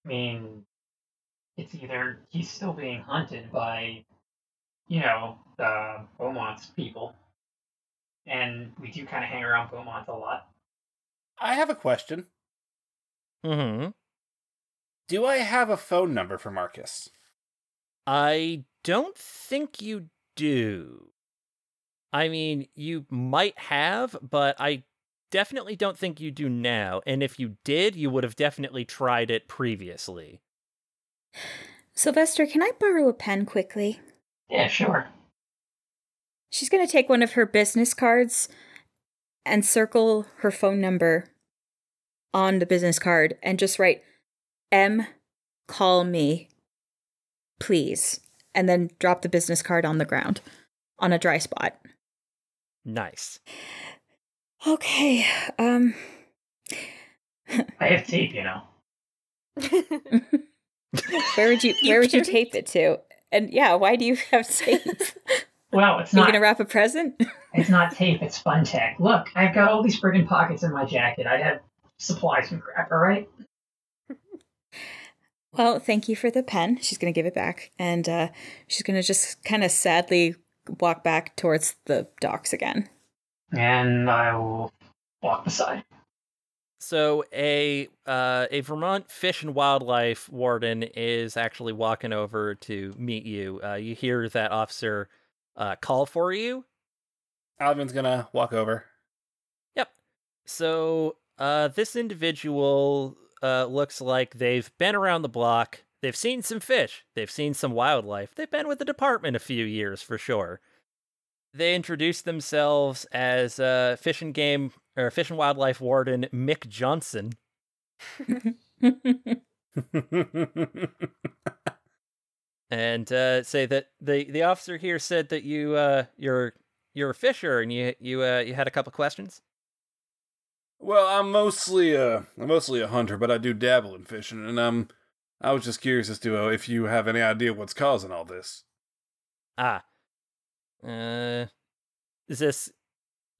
I mean, it's either he's still being hunted by, you know, the Beaumont's people, and we do kind of hang around Beaumont a lot. I have a question. mm-hmm Do I have a phone number for Marcus? I don't think you do. I mean, you might have, but I definitely don't think you do now. And if you did, you would have definitely tried it previously. Sylvester, can I borrow a pen quickly? Yeah, sure. She's going to take one of her business cards and circle her phone number on the business card and just write M call me please and then drop the business card on the ground on a dry spot. Nice. Okay. Um I have tape, you know. where would you You where would you tape it to? And yeah, why do you have tape? Well, it's Are you not. going to wrap a present? It's not tape. It's Fun-Tak. Look, I've got all these friggin' pockets in my jacket. I have supplies and crap. All right. Well, thank you for the pen. She's going to give it back. And uh, she's going to just kind of sadly walk back towards the docks again. And I will walk beside. So a uh, a Vermont Fish and Wildlife warden is actually walking over to meet you. Uh, you hear that officer uh, call for you. Albion's gonna walk over. Yep. So uh, this individual uh, looks like they've been around the block. They've seen some fish. They've seen some wildlife. They've been with the department a few years for sure. they introduced themselves as uh, fish and game or fish and wildlife warden Mick Johnson. and uh, say that the the officer here said that you uh, you're you're a fisher and you you uh, you had a couple questions. Well, I'm mostly uh, I'm mostly a hunter, but I do dabble in fishing, and I'm I was just curious as to uh, if you have any idea what's causing all this. Ah, uh, is this?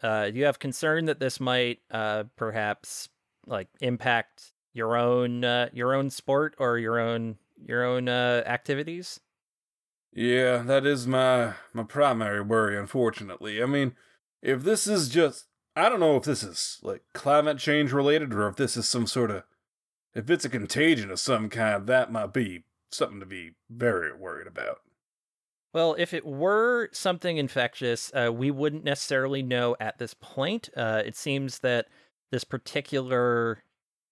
Uh, do you have concern that this might uh perhaps like impact your own uh, your own sport or your own your own uh, activities? Yeah, that is my my primary worry, unfortunately. I mean, if this is just I don't know if this is like climate change related or if this is some sort of if it's a contagion of some kind, that might be something to be very worried about. Well, if it were something infectious, uh, we wouldn't necessarily know at this point. Uh, it seems that this particular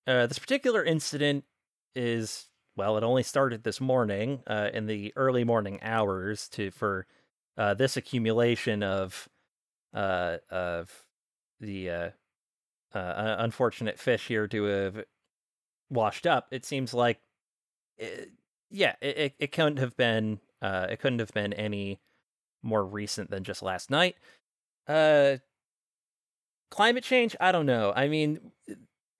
uh, this particular incident is well, it only started this morning uh, in the early morning hours to for uh, this accumulation of uh, of the uh, uh, unfortunate fish here to have washed up. It seems like, it, yeah, it, it, it couldn't have been uh, it couldn't have been any more recent than just last night. Uh, climate change, I don't know. I mean,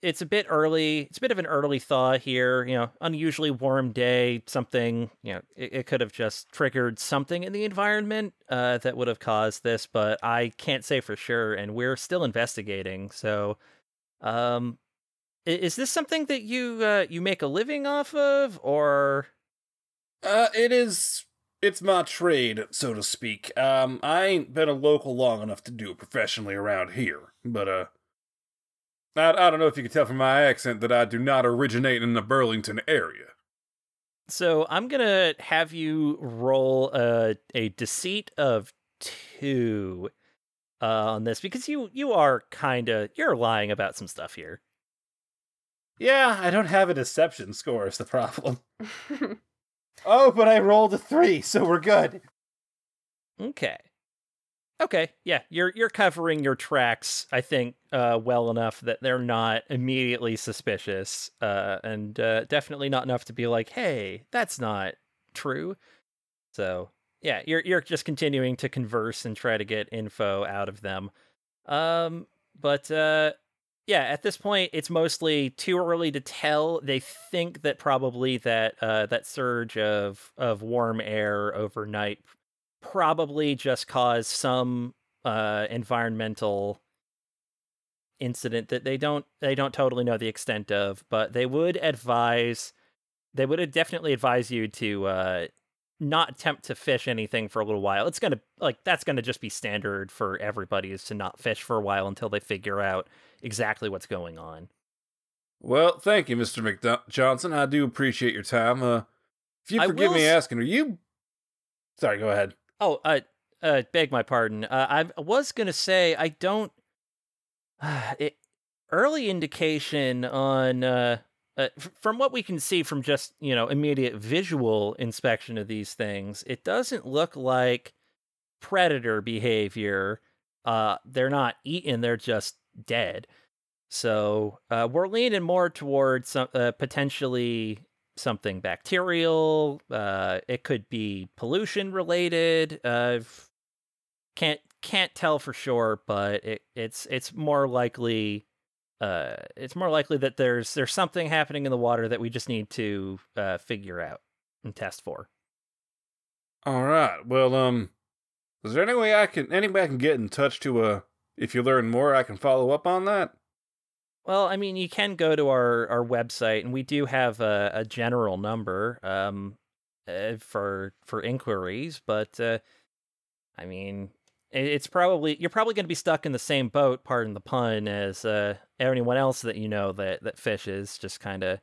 it's a bit early. It's a bit of an early thaw here. You know, unusually warm day. Something you know, it, it could have just triggered something in the environment uh, that would have caused this, but I can't say for sure, and we're still investigating. So, um, is this something that you uh, you make a living off of, or Uh, it is. It's my trade, so to speak. Um, I ain't been a local long enough to do it professionally around here, but uh, I, I don't know if you can tell from my accent that I do not originate in the Burlington area. So I'm gonna have you roll a a deceit of two uh, on this because you you are kind of you're lying about some stuff here. Yeah, I don't have a deception score is the problem. Oh, but I rolled a three, so we're good. Okay. Okay, yeah, you're you're covering your tracks, I think, uh, well enough that they're not immediately suspicious, uh, and uh, definitely not enough to be like, "Hey, that's not true." So, yeah, you're you're just continuing to converse and try to get info out of them. Um, but uh, yeah, at this point, it's mostly too early to tell. They think that probably that uh, that surge of of warm air overnight probably just caused some uh, environmental incident that they don't they don't totally know the extent of, but they would advise they would definitely advise you to uh, not attempt to fish anything for a little while. It's gonna like that's gonna just be standard for everybody is to not fish for a while until they figure out exactly what's going on. Well, thank you, Mister McDo- Johnson. I do appreciate your time. Uh, if you forgive me asking, are you? Sorry, go ahead. Oh, uh, uh, beg my pardon. Uh, I was gonna say I don't. it, early indication on uh, uh, f- from what we can see from just you know immediate visual inspection of these things, it doesn't look like predator behavior. Uh, they're not eaten; they're just dead. So uh, we're leaning more towards uh, potentially something bacterial. Uh, it could be pollution related. Uh, can't can't tell for sure, but it, it's it's more likely. Uh, it's more likely that there's there's something happening in the water that we just need to uh, figure out and test for. All right. Well, um, is there any way I can any way I can get in touch to uh, if you learn more, I can follow up on that. Well, I mean, you can go to our, our website, and we do have a, a general number um, uh, for for inquiries. But uh, I mean, it- it's probably you're probably going to be stuck in the same boat, pardon the pun, as uh, anyone else that you know that that fishes. Just kind of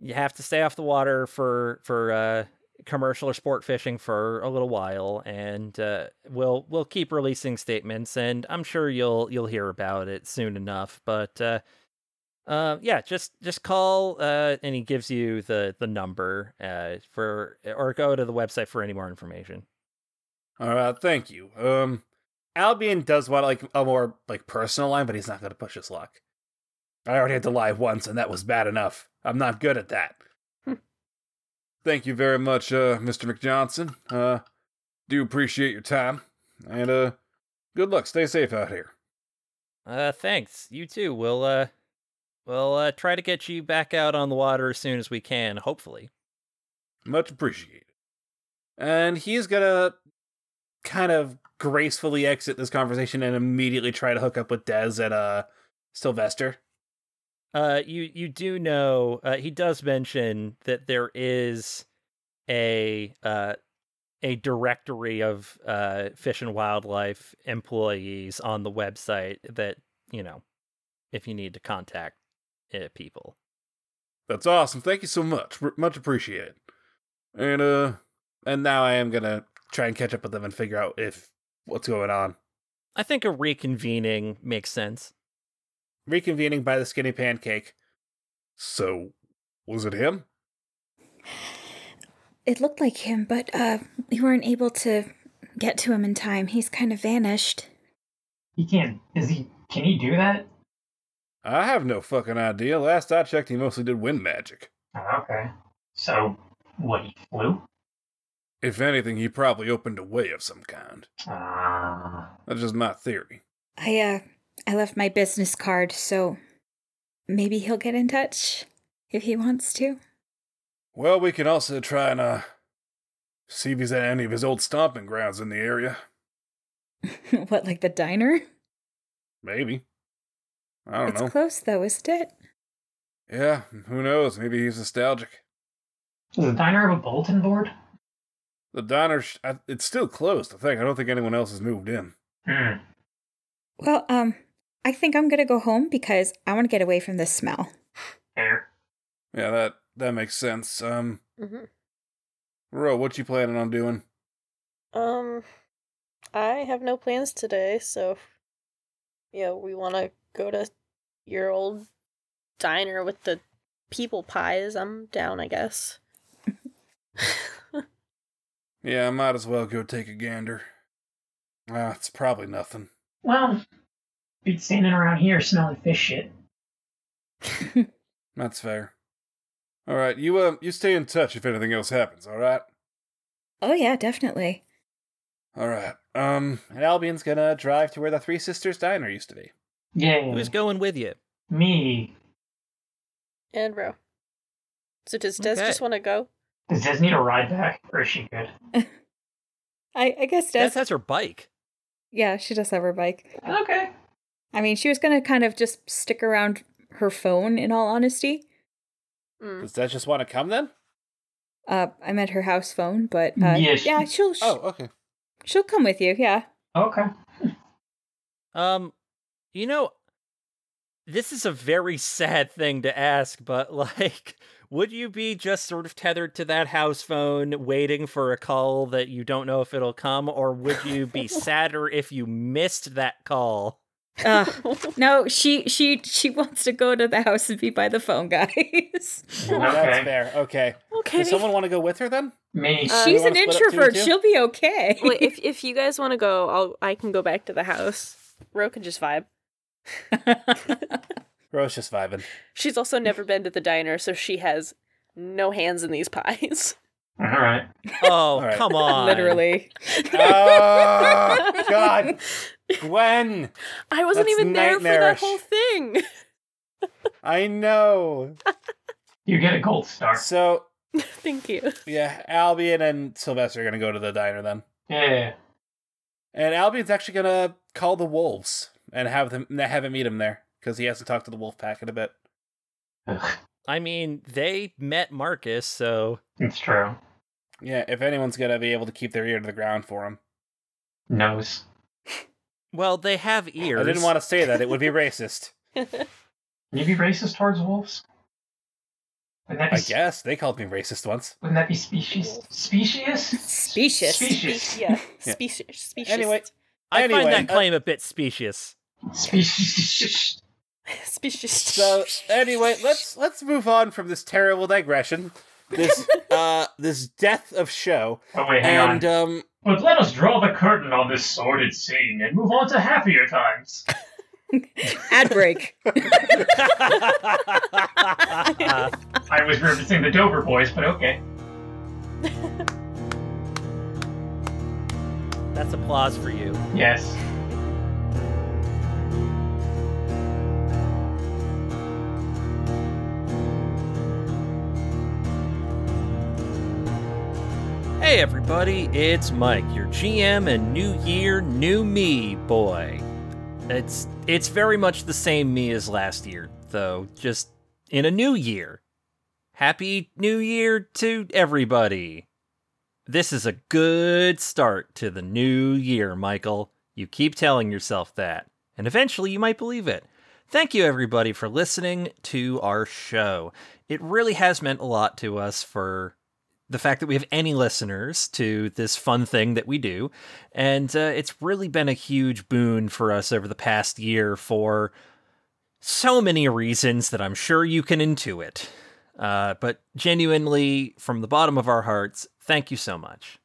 you have to stay off the water for for uh, commercial or sport fishing for a little while, and uh, we'll we'll keep releasing statements, and I'm sure you'll you'll hear about it soon enough. But uh, uh, yeah, just just call, uh, and he gives you the the number uh, for or go to the website for any more information. All right, thank you. Um, Albion does want like a more like personal line, but he's not going to push his luck. I already had to lie once, and that was bad enough. I'm not good at that. Thank you very much, uh, Mr. McJohnson. Uh, do appreciate your time, and uh, good luck. Stay safe out here. Uh, thanks. You too. We'll uh, we'll uh, try to get you back out on the water as soon as we can. Hopefully. Much appreciated. And he's gonna kind of gracefully exit this conversation and immediately try to hook up with Dez and uh Sylvester. Uh, you you do know uh, he does mention that there is a uh a directory of uh fish and wildlife employees on the website that you know if you need to contact uh, people. That's awesome. Thank you so much. R- much appreciated. And uh, And now I am gonna try and catch up with them and figure out if what's going on. I think a reconvening makes sense. Reconvening by the skinny pancake. so was it him? It looked like him, but uh, we weren't able to get to him in time. He's kind of vanished. He can't. Is he? Can he do that? I have no fucking idea. Last I checked, he mostly did wind magic. Oh, okay. So, what? He flew? If anything, he probably opened a way of some kind. Ah. That's just my theory. I uh, I left my business card, so maybe he'll get in touch if he wants to. Well, we can also try and uh see if he's at any of his old stomping grounds in the area. what, like the diner? Maybe. I don't It's know. It's close though, isn't it? yeah, who knows? Maybe he's nostalgic. Does the diner have a bulletin board? The diner, sh- I- it's still closed. I think. I don't think anyone else has moved in. Hmm. Well, um, I think I'm gonna go home because I want to get away from this smell. Fair. Yeah, that that makes sense. Um, hmm Ro, what you planning on doing? Um, I have no plans today, so yeah, we want to go to your old diner with the people pies. I'm down, I guess. Yeah, I might as well go take a gander. Ah, it's probably nothing. Well, be standing around here smelling fish shit. That's fair. All right, you uh, you stay in touch if anything else happens. All right. Oh yeah, definitely. All right. Um, And Albion's gonna drive to where the Three Sisters Diner used to be. Yeah. Who's going with you? Me. and Ro. So does Des Okay. just want to go? Does Des need a ride back, or is she good? I I guess Des Des. has her bike. Yeah, she does have her bike. Okay. I mean, she was gonna kind of just stick around her phone. In all honesty, Mm. Does that just want to come then? uh, I meant her house phone, but uh, Yeah, she- yeah, she'll Oh, okay. she'll come with you. Yeah. Okay. Um, you know, this is a very sad thing to ask, but like, would you be just sort of tethered to that house phone, waiting for a call that you don't know if it'll come, or would you be sadder if you missed that call? Uh, no, she she she wants to go to the house and be by the phone, guys. Well, That's Okay. fair. Okay. okay. Does someone want to go with her then? Me. Uh, She's an wanna split up two and introvert. She'll be okay. Wait, if if you guys want to go, I'll I can go back to the house. Ro can just vibe. Ro's just vibing. She's also never been to the diner, so she has no hands in these pies. All right. Oh, right. come on. Literally. Oh God, Gwen! I wasn't even there for that whole thing. I know. You get a gold star. So Thank you. yeah, Albion and Sylvester are gonna go to the diner then, Yeah. and Albion's actually gonna call the wolves and have them have him meet him there because he hasn't talked to the wolf pack in a bit. I mean, they met Marcus, so it's true. Yeah, if anyone's gonna be able to keep their ear to the ground for him, Nose. well, they have ears. I didn't want to say that; it would be racist. Can you be racist towards wolves? Wouldn't that be, I guess they called me racist once. Wouldn't that be species? Species? Specious. Species. Spe- yeah, species. Species. Anyway, I Anyway, find that uh, claim a bit specious. Species. species. So anyway, let's let's move on from this terrible digression. This uh this death of show. Oh wait, hang And on. um But let us draw the curtain on this sordid scene and move on to happier times. Ad break. I was referencing the Dover Boys, but okay. That's applause for you. Yes. Hey everybody, it's Mike, your GM and New Year, New Me boy. It's it's very much the same me as last year, though, just in a new year. Happy New Year to everybody. This is a good start to the new year, Michael. You keep telling yourself that, and eventually you might believe it. Thank you, everybody, for listening to our show. It really has meant a lot to us for the fact that we have any listeners to this fun thing that we do. And uh, it's really been a huge boon for us over the past year for so many reasons that I'm sure you can intuit. Uh, but genuinely, from the bottom of our hearts, thank you so much.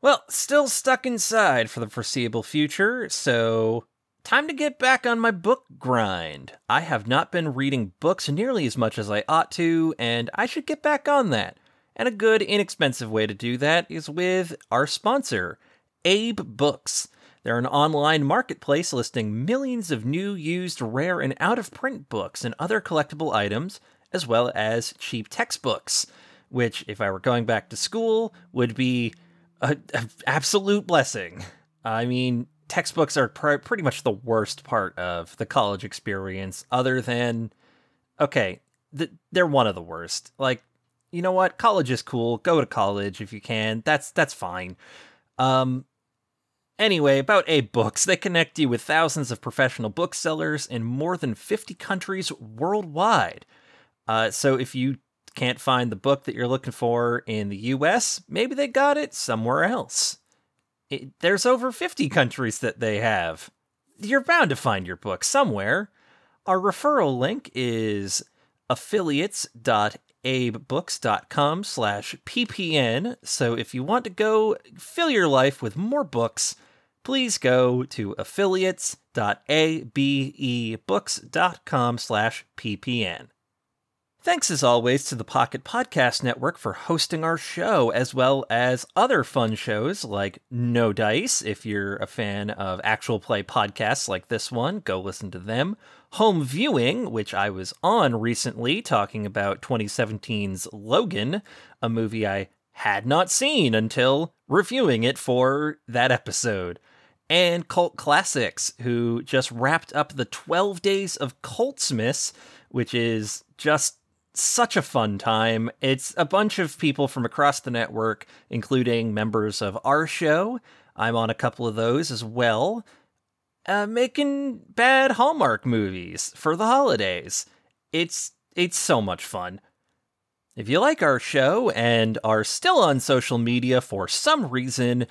Well, still stuck inside for the foreseeable future, so time to get back on my book grind. I have not been reading books nearly as much as I ought to, and I should get back on that. And a good, inexpensive way to do that is with our sponsor, Abe Books. They're an online marketplace listing millions of new, used, rare, and out of print books and other collectible items, as well as cheap textbooks, which, if I were going back to school, would be an absolute blessing. I mean, textbooks are pr- pretty much the worst part of the college experience, other than, okay, th- they're one of the worst. Like, you know what? College is cool. Go to college if you can. That's that's fine. Um anyway, about Abe Books, they connect you with thousands of professional booksellers in more than 50 countries worldwide. Uh, so if you can't find the book that you're looking for in the US, maybe they got it somewhere else. It, there's over 50 countries that they have. You're bound to find your book somewhere. Our referral link is affiliates.abebooks.com slash ppn. So if you want to go fill your life with more books, please go to affiliates.abebooks.com slash ppn. Thanks as always to the Pocket Podcast Network for hosting our show, as well as other fun shows like No Dice. If you're a fan of actual play podcasts like this one, go listen to them. Home Viewing, which I was on recently talking about 2017's Logan, a movie I had not seen until reviewing it for that episode. And Cult Classics, who just wrapped up the 12 Days of Cultsmiths, which is just such a fun time. It's a bunch of people from across the network, including members of our show. I'm on a couple of those as well, uh, making bad Hallmark movies for the holidays. It's it's so much fun. If you like our show and are still on social media for some reason,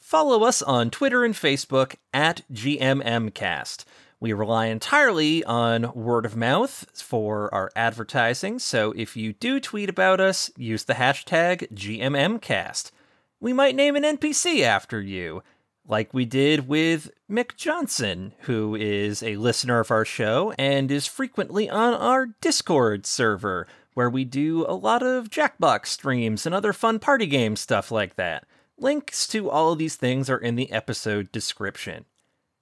follow us on Twitter and Facebook at GMMcast. We rely entirely on word of mouth for our advertising, so if you do tweet about us, use the hashtag GMMcast. We might name an NPC after you, like we did with Mick Johnson, who is a listener of our show and is frequently on our Discord server, where we do a lot of Jackbox streams and other fun party game stuff like that. Links to all of these things are in the episode description.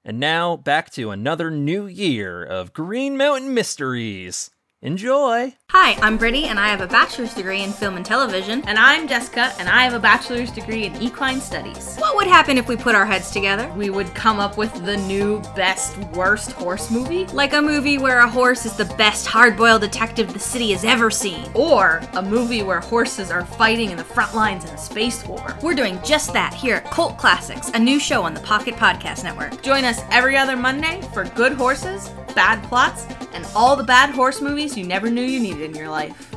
And now back to another new year of Green Mountain Mysteries. Enjoy! Hi, I'm Brittany, and I have a bachelor's degree in film and television. And I'm Jessica, and I have a bachelor's degree in equine studies. What would happen if we put our heads together? We would come up with the new best worst horse movie, Like a movie where a horse is the best hard boiled detective the city has ever seen. or a movie where horses are fighting in the front lines in a space war. We're doing just that here at Cult Classics, a new show on the Pocket Podcast Network. Join us every other Monday for good horses, bad plots, and all the bad horse movies you never knew you needed in your life.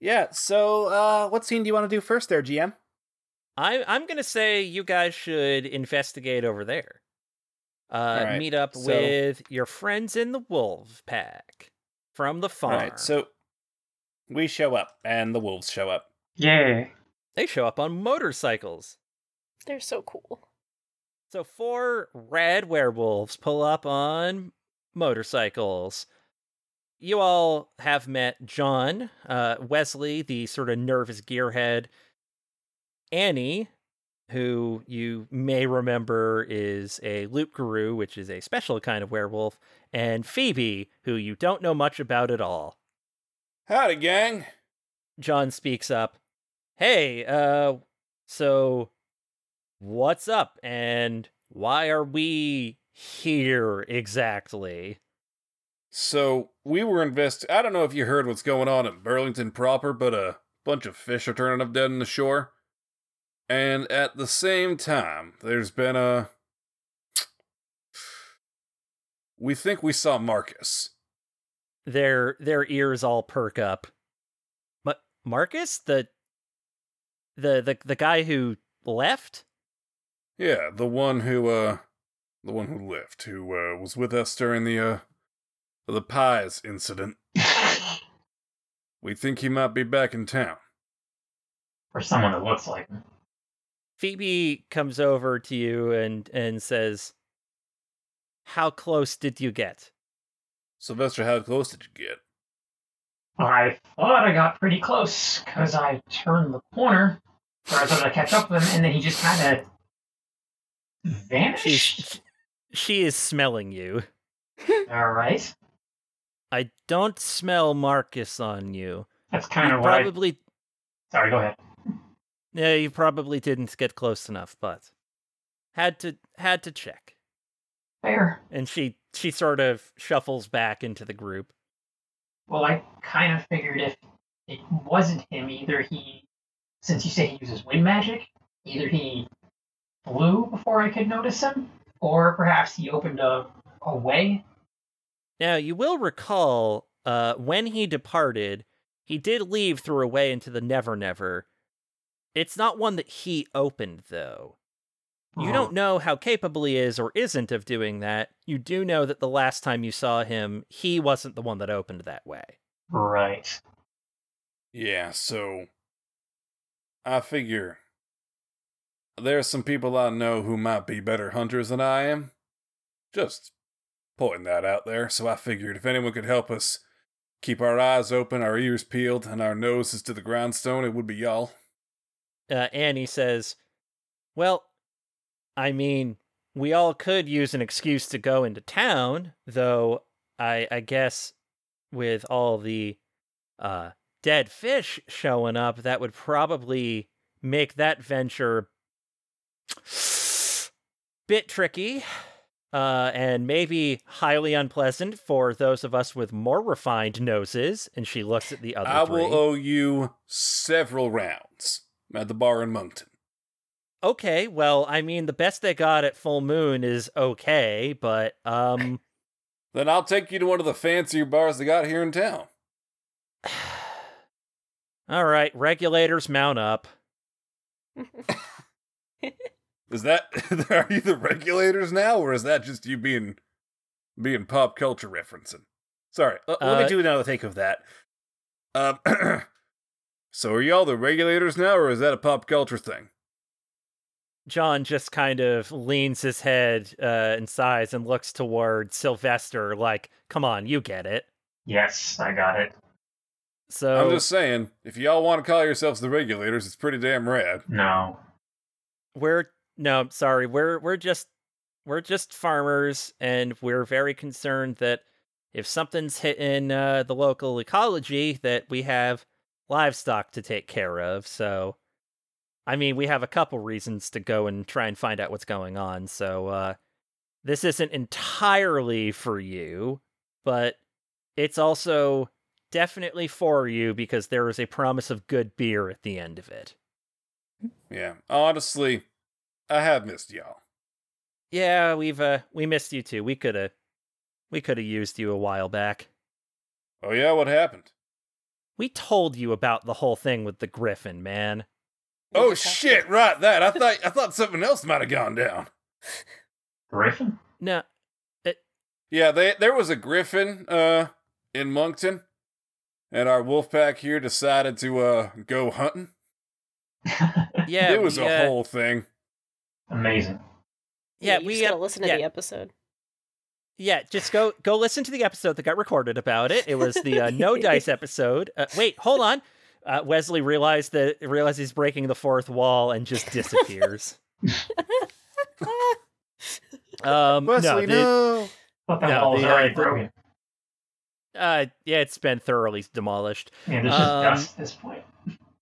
Yeah, so uh, what scene do you want to do first there, GM? I, I'm going to say you guys should investigate over there. Uh, right, meet up so- with your friends in the Wolf Pack from the farm. Alright, so we show up, and the wolves show up. Yay. They show up on motorcycles. They're so cool. So four red werewolves pull up on motorcycles. You all have met John, uh, Wesley, the sort of nervous gearhead, Annie, who you may remember is a loup garou, which is a special kind of werewolf, and Phoebe, who you don't know much about at all. Howdy, gang. John speaks up. Hey, uh, so what's up and why are we here exactly? So we were invest. I don't know if you heard what's going on in Burlington proper, but a bunch of fish are turning up dead in the shore. And at the same time, there's been a. We think we saw Marcus. Their their ears all perk up. But Marcus, the the the the guy who left? Yeah, the one who, uh, the one who left, who uh, was with us during the uh, the pies incident. We think he might be back in town. For someone that looks like him. Phoebe comes over to you and and says, "How close did you get?" Sylvester, how close did you get? I thought I got pretty close because I turned the corner, or I thought I'd catch up with him, and then he just kind of vanished. She's she is smelling you. All right, I don't smell Marcus on you. that's kind You of what I. probably Sorry, go ahead. yeah, you probably didn't get close enough, but had to had to check. Fair. And she she sort of shuffles back into the group. Well, I kind of figured if it wasn't him, either he, since you say he uses wind magic, either he flew before I could notice him, or perhaps he opened a, a way. Now, you will recall uh, when he departed, he did leave through a way into the Never Never. It's not one that he opened, though. You don't know how capable he is or isn't of doing that. You do know that the last time you saw him, he wasn't the one that opened that way. Right. Yeah, so I figure there's some people I know who might be better hunters than I am. Just pointing that out there. So I figured if anyone could help us keep our eyes open, our ears peeled, and our noses to the grindstone, it would be y'all. Uh, Annie says, Well, I mean, we all could use an excuse to go into town, though I, I guess with all the uh, dead fish showing up, that would probably make that venture bit tricky. Uh, and maybe highly unpleasant for those of us with more refined noses. And she looks at the other I three. will owe you several rounds at the bar in Monkton. okay, well, I mean, the best they got at Full Moon is okay, but um, Then I'll take you to one of the fancier bars they got here in town. all right, regulators mount up. Is that are you the regulators now, or is that just you being being pop culture referencing? Sorry, l- let me Uh, do another take of that. Um, so are y'all the regulators now, or is that a pop culture thing? John just kind of leans his head uh, and sighs and looks toward Sylvester, like, "Come on, you get it." Yes, I got it. So I'm just saying, if y'all want to call yourselves the regulators, it's pretty damn rad. No. we're no, sorry, we're we're just we're just farmers, and we're very concerned that if something's hitting uh, the local ecology, that we have livestock to take care of. So, I mean, we have a couple reasons to go and try and find out what's going on. So, uh, this isn't entirely for you, but it's also definitely for you because there is a promise of good beer at the end of it. Yeah, honestly, I have missed y'all. Yeah, we've uh we missed you too. We could have we could have used you a while back. Oh yeah, what happened? We told you about the whole thing with the griffin, man. Oh shit, right that. I thought I thought something else might have gone down. Griffin? No, Yeah, they, there was a griffin uh in Monkton, and our wolf pack here decided to uh go hunting. yeah, it was we, a uh, whole thing. Amazing. Yeah, you we just gotta uh, listen to yeah, the episode. Yeah, just go go listen to the episode that got recorded about it. It was the uh, no dice episode. Uh, wait, hold on. Uh, Wesley realized that realized he's breaking the fourth wall and just disappears. um, Wesley, no, the- no. No, the, uh, the- uh, yeah, it's been thoroughly demolished. Man, there's just um, dust at this point.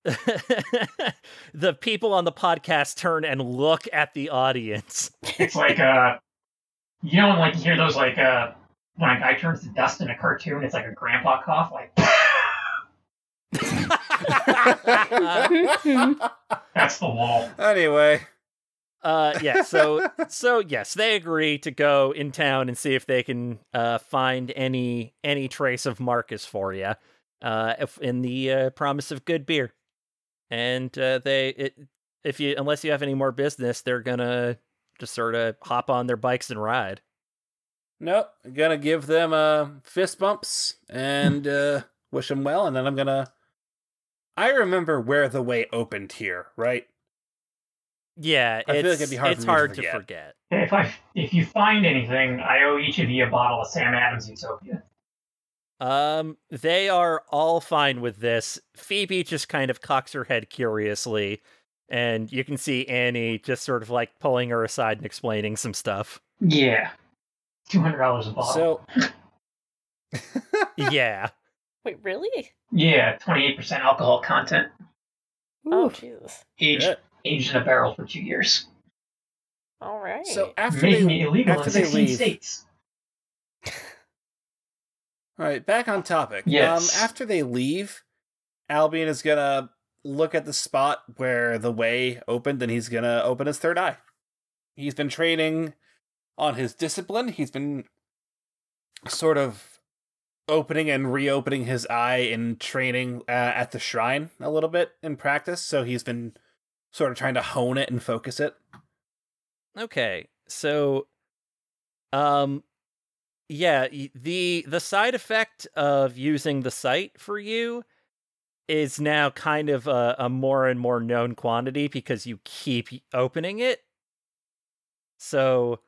the people on the podcast turn and look at the audience. It's like uh, you know when like you hear those like uh, when a guy turns to dust in a cartoon, it's like a grandpa cough, like that's the wall. Anyway, Uh, yeah. So, so yes, they agree to go in town and see if they can uh, find any any trace of Marcus for you, uh, if, in the uh, promise of good beer. And uh, they, it, if you, unless you have any more business, they're gonna just sort of hop on their bikes and ride. nope. I'm gonna give them uh, fist bumps and uh, wish them well, and then I'm gonna. I remember where the way opened here, right? Yeah, I it's feel like it'd be hard it's for me to hard to forget. forget. If I if you find anything, I owe each of you a bottle of Sam Adams Utopia. Um, they are all fine with this. Phoebe just kind of cocks her head curiously, and you can see Annie just sort of like pulling her aside and explaining some stuff. Yeah, two hundred dollars a bottle. So yeah. Wait, really? yeah, twenty eight percent alcohol content, Oh, Jesus. aged Shit. aged in a barrel for two years, All right. So after making they it illegal after in they sixteen leave, states. All right, back on topic. Yes. Um, after they leave, Albion is gonna look at the spot where the way opened, and he's gonna open his third eye. He's been training on his discipline. He's been sort of opening and reopening his eye in training uh, at the shrine a little bit in practice. So he's been sort of trying to hone it and focus it. Okay. So, um, yeah, the the side effect of using the sight for you is now kind of a, a more and more known quantity because you keep opening it. So,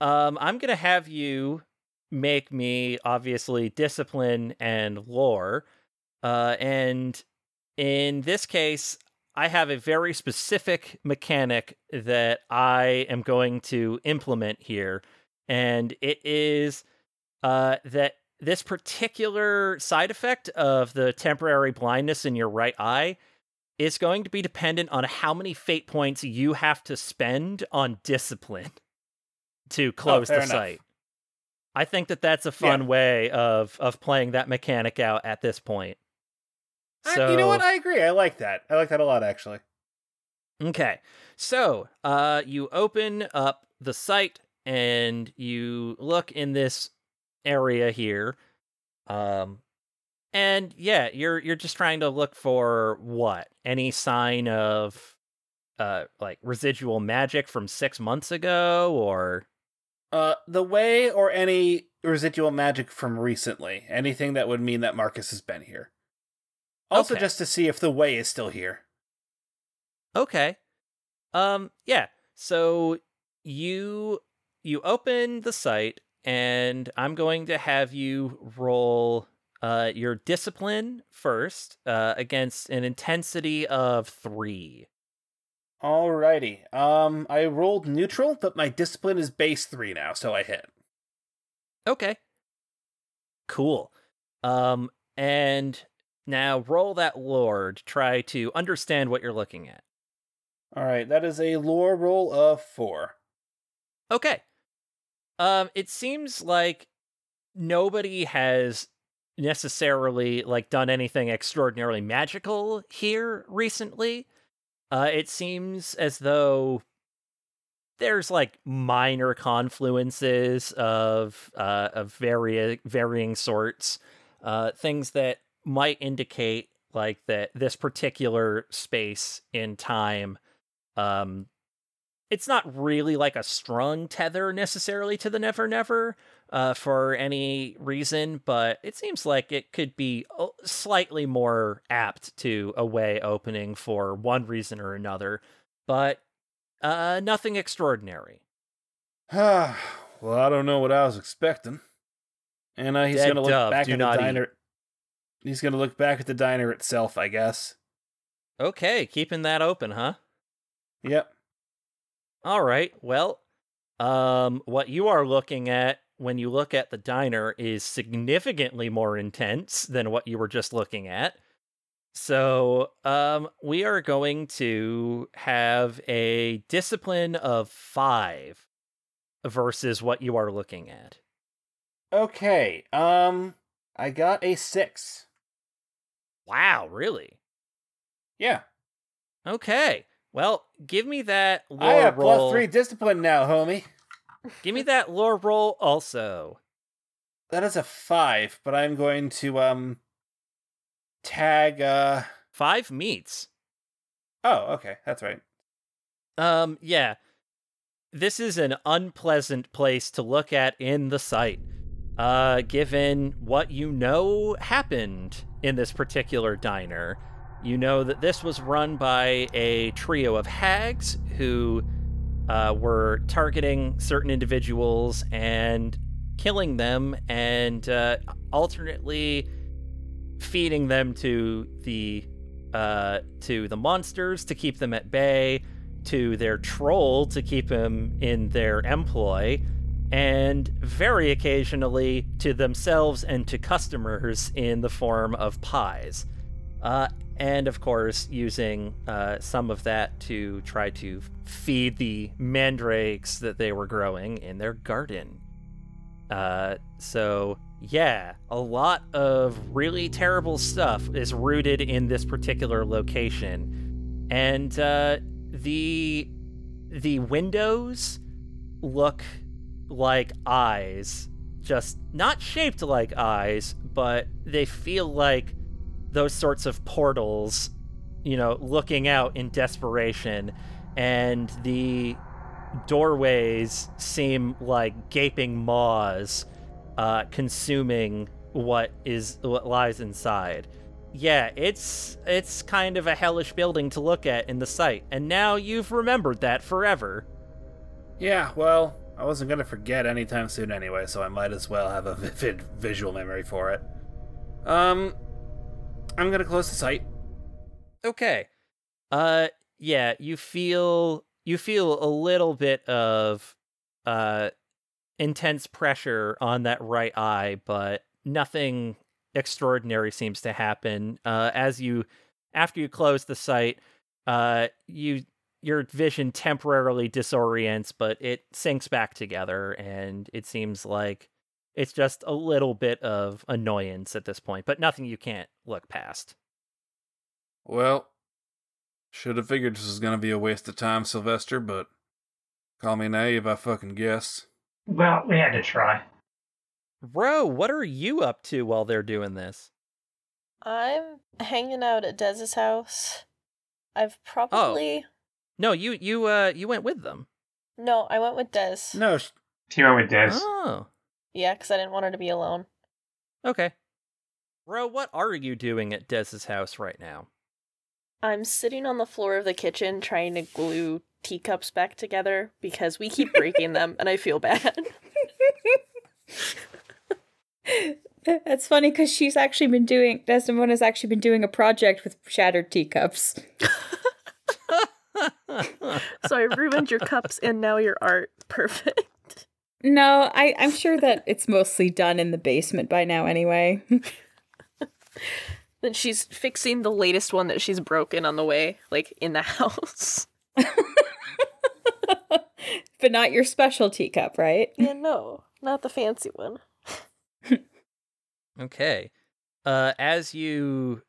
um, I'm gonna have you make me obviously discipline and lore, uh, and in this case, I have a very specific mechanic that I am going to implement here, and it is uh, that this particular side effect of the temporary blindness in your right eye is going to be dependent on how many fate points you have to spend on discipline to close the fair enough. sight. I think that that's a fun way of of playing that mechanic out at this point. I- you know what? I agree. I like that. I like that a lot, actually. Okay. So, uh you open up the sight and you look in this area here. Um and yeah, you're you're just trying to look for what? Any sign of uh like residual magic from 6 months ago or Uh, the way or any residual magic from recently. Anything that would mean that Marcus has been here. Also, Okay. just to see if the way is still here. Okay. Um yeah. So you you open the sight and I'm going to have you roll uh your discipline first uh against an intensity of 3. Alrighty. Um, I rolled neutral, but my discipline is base three now, so I hit. Okay. Cool. Um and now roll that lore to try to understand what you're looking at. Alright, that is a lore roll of four. Okay. Um, it seems like nobody has necessarily like done anything extraordinarily magical here recently. Uh, it seems as though there's like minor confluences of uh of vari- varying sorts, uh, things that might indicate like that this particular space in time um it's not really like a strong tether necessarily to the Never Never uh, for any reason, but it seems like it could be slightly more apt to a way opening for one reason or another. But Uh, nothing extraordinary. well, I don't know what I was expecting. And uh, he's Dead gonna look dove, back at the not eat. diner. He's gonna look back at the diner itself, I guess. Okay, keeping that open, huh? Yep. All right. Well, um, what you are looking at when you look at the diner is significantly more intense than what you were just looking at. So, um, we are going to have a discipline of five versus what you are looking at. Okay. Um, I got a six. Wow, really? Yeah. Okay. Well, give me that lore I have roll. plus three discipline now, homie. Give me that lore roll also. That is a five, but I'm going to um tag. uh Five meets. Oh, okay, that's right. Um, yeah. This is an unpleasant place to look at in the sight. Uh, given what you know happened in this particular diner, you know that this was run by a trio of hags who uh, were targeting certain individuals and killing them and uh, alternately feeding them to the uh, to the monsters to keep them at bay, to their troll to keep him in their employ, and very occasionally to themselves and to customers in the form of pies. Uh, and of course, using uh, some of that to try to feed the mandrakes that they were growing in their garden. Uh, so yeah, a lot of really terrible stuff is rooted in this particular location, and uh, the the windows look like eyes, just not shaped like eyes, but they feel like those sorts of portals, you know, looking out in desperation, and the doorways seem like gaping maws uh, consuming what is what lies inside. Yeah, it's it's kind of a hellish building to look at in the sight, and now you've remembered that forever. Yeah, well, I wasn't gonna forget anytime soon anyway, so I might as well have a vivid visual memory for it. Um, I'm gonna close the sight. Okay. Uh yeah, you feel you feel a little bit of uh intense pressure on that right eye, but nothing extraordinary seems to happen. Uh as you after you close the sight, uh you your vision temporarily disorients, but it sinks back together and it seems like it's just a little bit of annoyance at this point, but nothing you can't look past. Well, should have figured this was gonna be a waste of time, Sylvester, but call me naive, I fucking guess. Well, we had to try. Ro, what are you up to while they're doing this? I'm hanging out at Dez's house. I've probably No, you you uh you went with them. no. I went with Dez. No, sh- went with Dez. Oh, Yeah, because I didn't want her to be alone. okay. Ro, what are you doing at Dez's house right now? I'm sitting on the floor of the kitchen trying to glue teacups back together because we keep breaking them and I feel bad. That's funny because she's actually been doing Desdemona's actually been doing a project with shattered teacups. so I ruined your cups and now your art. Perfect. No, I, I'm sure that it's mostly done in the basement by now anyway. Then she's fixing the latest one that she's broken on the way, like in the house. but not your special teacup, right? Yeah, no, not the fancy one. Okay. Uh as you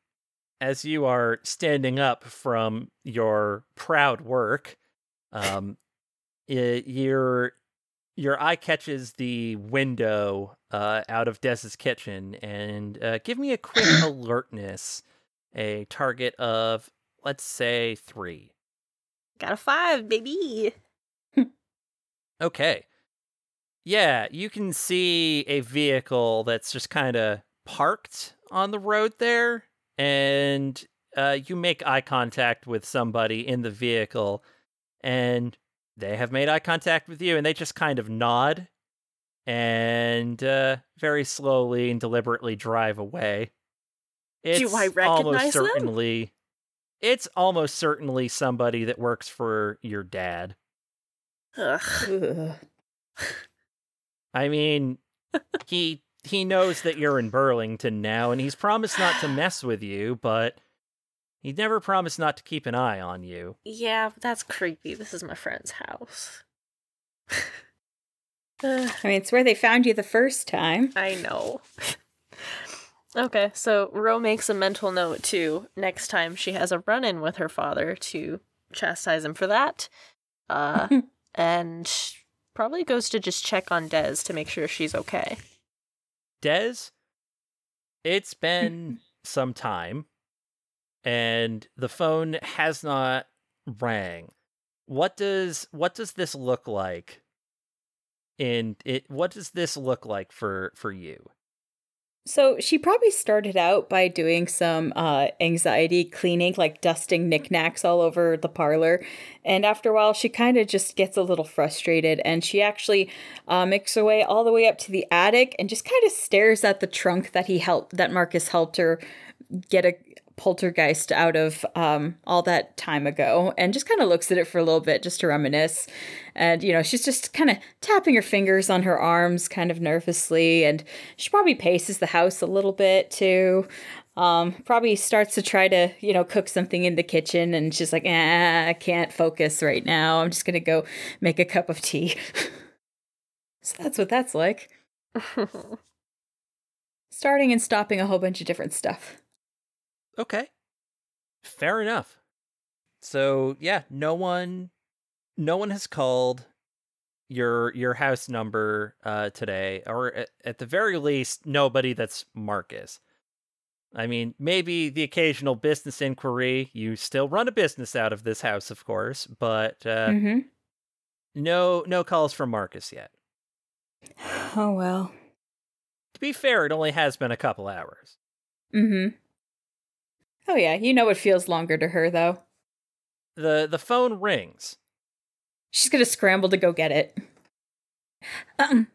as you are standing up from your proud work, um i your your eye catches the window uh out of Des's kitchen and uh give me a quick alertness. A target of let's say 3. Got a five, baby. Okay. Yeah, you can see a vehicle that's just kind of parked on the road there, and uh, you make eye contact with somebody in the vehicle, and they have made eye contact with you, and they just kind of nod and uh, very slowly and deliberately drive away. It's Do I almost recognize them? certainly it's almost certainly somebody that works for your dad. Ugh. Ugh. I mean, he he knows that you're in Burlington now, and he's promised not to mess with you, but he never promised not to keep an eye on you. Yeah, that's creepy. This is my friend's house. I mean, it's where they found you the first time. I know. okay, so Ro makes a mental note too. Next time she has a run in with her father to chastise him for that. Uh, and probably goes to just check on Des to make sure she's okay. Des, it's been some time, and the phone has not rang. What does what does this look like? And it, what does this look like for for you? So she probably started out by doing some uh, anxiety cleaning, like dusting knickknacks all over the parlor. And after a while, she kind of just gets a little frustrated and she actually uh, makes her way all the way up to the attic and just kind of stares at the trunk that he helped, that Marcus helped her get a poltergeist out of um, all that time ago and just kind of looks at it for a little bit just to reminisce. And, you know, she's just kind of tapping her fingers on her arms kind of nervously. And she probably paces the house a little bit too. Um, probably starts to try to, you know, cook something in the kitchen. And she's like, ah, I can't focus right now. I'm just going to go make a cup of tea. so that's what that's like. Starting and stopping a whole bunch of different stuff. Okay. Fair enough. So, yeah, no one no one has called your your house number uh today or at, at the very least nobody that's Marcus. I mean, maybe the occasional business inquiry. You still run a business out of this house, of course, but uh Mm-hmm. no no calls from Marcus yet. Oh, well. To be fair, it only has been a couple hours. Mm-hmm. Oh yeah, you know it feels longer to her though. The the phone rings. She's gonna scramble to go get it. Um,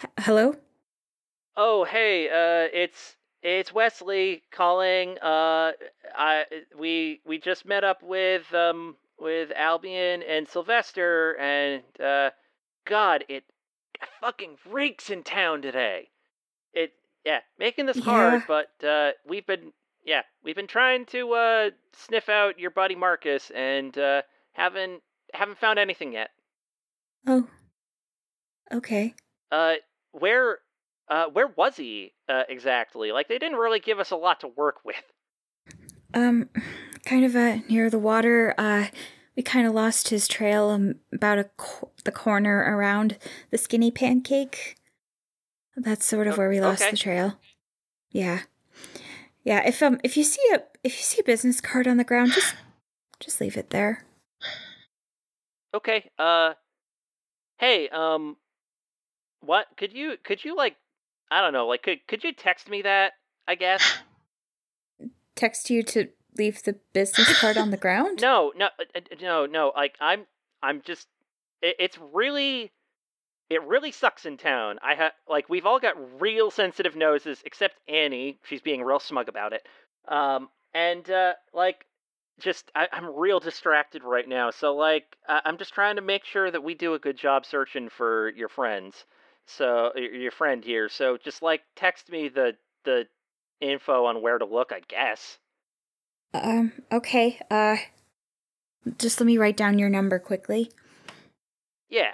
h- hello. Oh, hey, uh, it's it's Wesley calling. Uh, I we we just met up with um with Albion and Sylvester, and uh, God, it fucking reeks in town today. It yeah, making this hard, but uh, we've been yeah, we've been trying to uh sniff out your buddy Marcus, and uh, haven't haven't found anything yet. Oh. Okay. Uh, where, uh, where was he uh, exactly? Like, they didn't really give us a lot to work with. Um, kind of uh near the water. Uh, we kind of lost his trail um, about a co- the corner around the skinny pancake. That's sort of where we lost okay. the trail. Yeah. Yeah. If um if you see a if you see a business card on the ground, just just leave it there. Okay. Uh, hey, um, what could you could you like, I don't know, like could could you text me that? I guess. Text you to leave the business card on the ground. No, no, uh, uh, no, no. Like I'm, I'm just. It, it's really, it really sucks in town. I ha like we've all got real sensitive noses, except Annie. She's being real smug about it. Um, and uh, like, just I, I'm real distracted right now. So like, I, I'm just trying to make sure that we do a good job searching for your friends. So your friend here. So just like text me the the info on where to look. I guess. Um, okay. Uh just let me write down your number quickly. Yeah.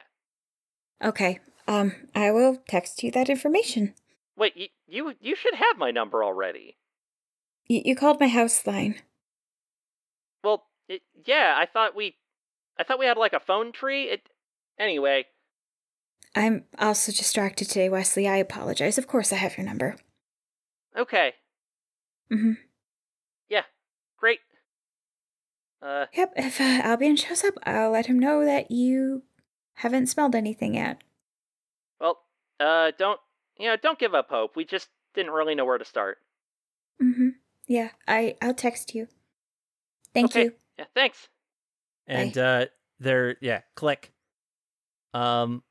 Okay. Um, I will text you that information. Wait, you you you should have my number already. Y- you called my house line. Well, it, yeah, I thought we, I thought we had like a phone tree. It, anyway, I'm also distracted today, Wesley. I apologize. Of course I have your number. okay, Mm Mhm. yeah, great. Uh, Yep, if uh, Albion shows up, I'll let him know that you haven't smelled anything yet. well, uh, don't you know? Don't give up hope. We just didn't really know where to start. Mhm. Yeah, I I'll text you. Thank okay. you. Yeah, thanks. And uh, They're yeah, click. Um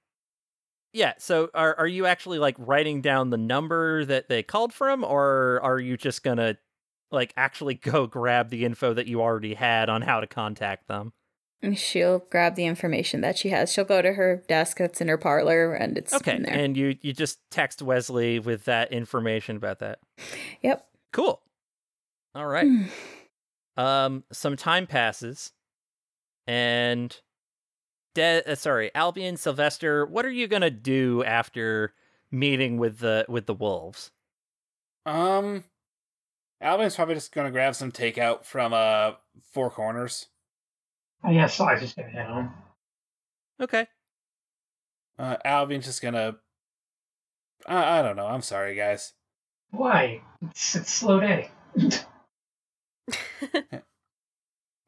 yeah, so are are you actually like writing down the number that they called from or are you just going to like actually go grab the info that you already had on how to contact them? She'll grab the information that she has. She'll go to her desk that's in her parlor and it's Okay, in there. and you you just text Wesley with that information about that. yep. Cool. All right. Um, some time passes, and De- uh, sorry, Albion Sylvester. What are you gonna do after meeting with the with the wolves? Um, Albion's probably just gonna grab some takeout from uh Four Corners. Oh, yeah, Sly's just gonna head home. Okay. Uh, Albion's just gonna. I, I don't know. I'm sorry, guys. Why? It's, it's slow day.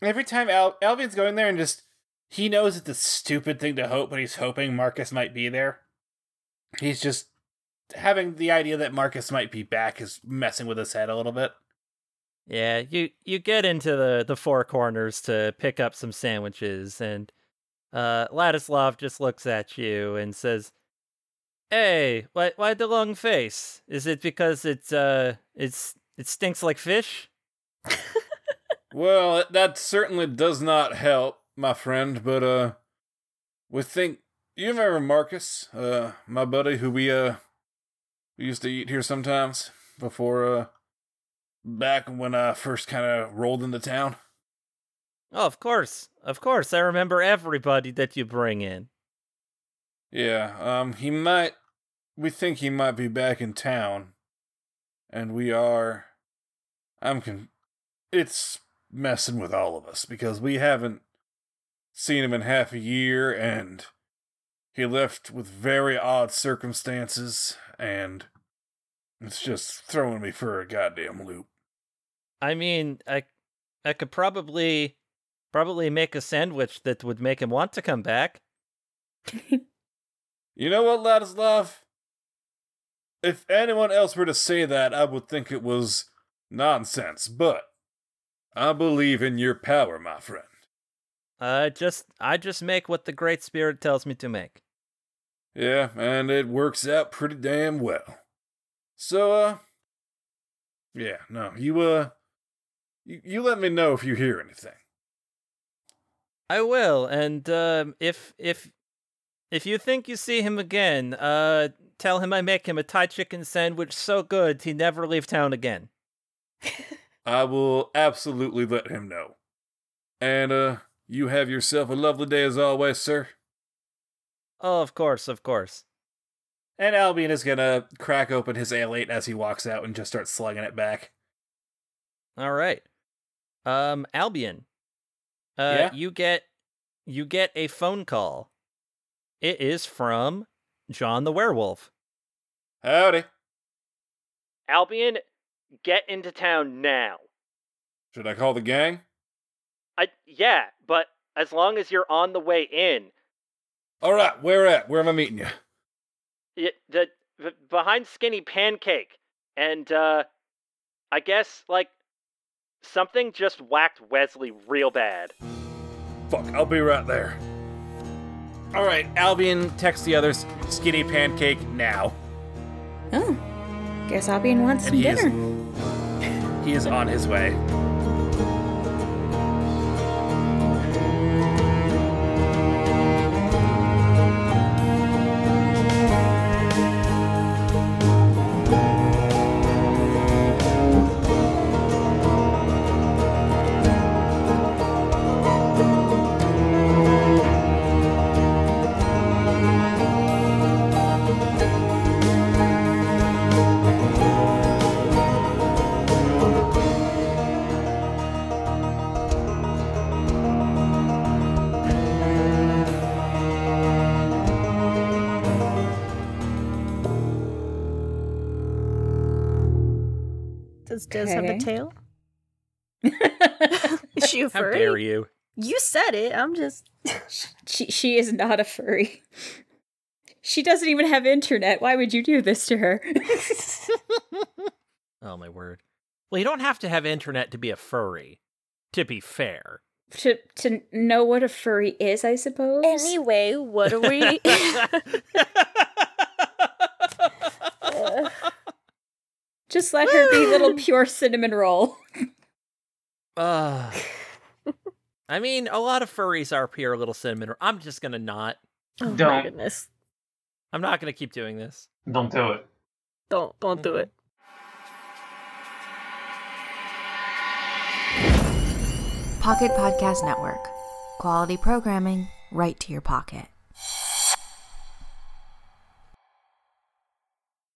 Every time Al- Albion's going there and just he knows it's a stupid thing to hope, but he's hoping Marcus might be there. He's just having the idea that Marcus might be back is messing with his head a little bit. Yeah, you you get into the the four corners to pick up some sandwiches, and uh, Ladislav just looks at you and says, "Hey, why why the long face? Is it because it's uh it's it stinks like fish?" Well, that certainly does not help, my friend, but, uh, we think, you remember Marcus, uh, my buddy who we, uh, we used to eat here sometimes before, uh, back when I first kind of rolled into town? Oh, of course, of course. I remember everybody that you bring in. Yeah, um, he might, we think he might be back in town, and we are, I'm con, it's messing with all of us because we haven't seen him in half a year and he left with very odd circumstances and it's just throwing me for a goddamn loop. I mean, I I could probably probably make a sandwich that would make him want to come back. You know what, Ladislav? If anyone else were to say that, I would think it was nonsense, but I believe in your power, my friend. I just I just make what the Great Spirit tells me to make. Yeah, and it works out pretty damn well. So, uh, yeah, no, you, uh, you, you let me know if you hear anything. I will, and um, if if if you think you see him again, uh, tell him I make him a Thai chicken sandwich so good he never leave town again. I will absolutely let him know. And, uh, you have yourself a lovely day as always, sir. Oh, of course, of course. And Albion is gonna crack open his ale as he walks out and just start slugging it back. All right. Um, Albion. Uh, Yeah? you get you get a phone call. It is from John the werewolf. Howdy. Albion, get into town now. Should I call the gang? I yeah, but as long as you're on the way in, All right, where at? Where am I meeting you? It, the, the behind Skinny Pancake, and uh, I guess like something just whacked Wesley real bad. Fuck, I'll be right there. All right, Albion text the others, "Skinny pancake now," Oh, guess Albion wants and some he is dinner. he is on his way. Said it. I'm just. she she is not a furry. She doesn't even have internet. Why would you do this to her? Oh my word. Well, you don't have to have internet to be a furry. To be fair, to to know what a furry is, I suppose. Anyway, what are we? Just let her be little pure cinnamon roll. Uh, I mean, a lot of furries are pure little cinnamon. I'm just gonna not. oh my Don't. goodness! I'm not gonna keep doing this. Don't do it. Don't don't do it. Pocket Podcast Network. Quality programming right to your pocket.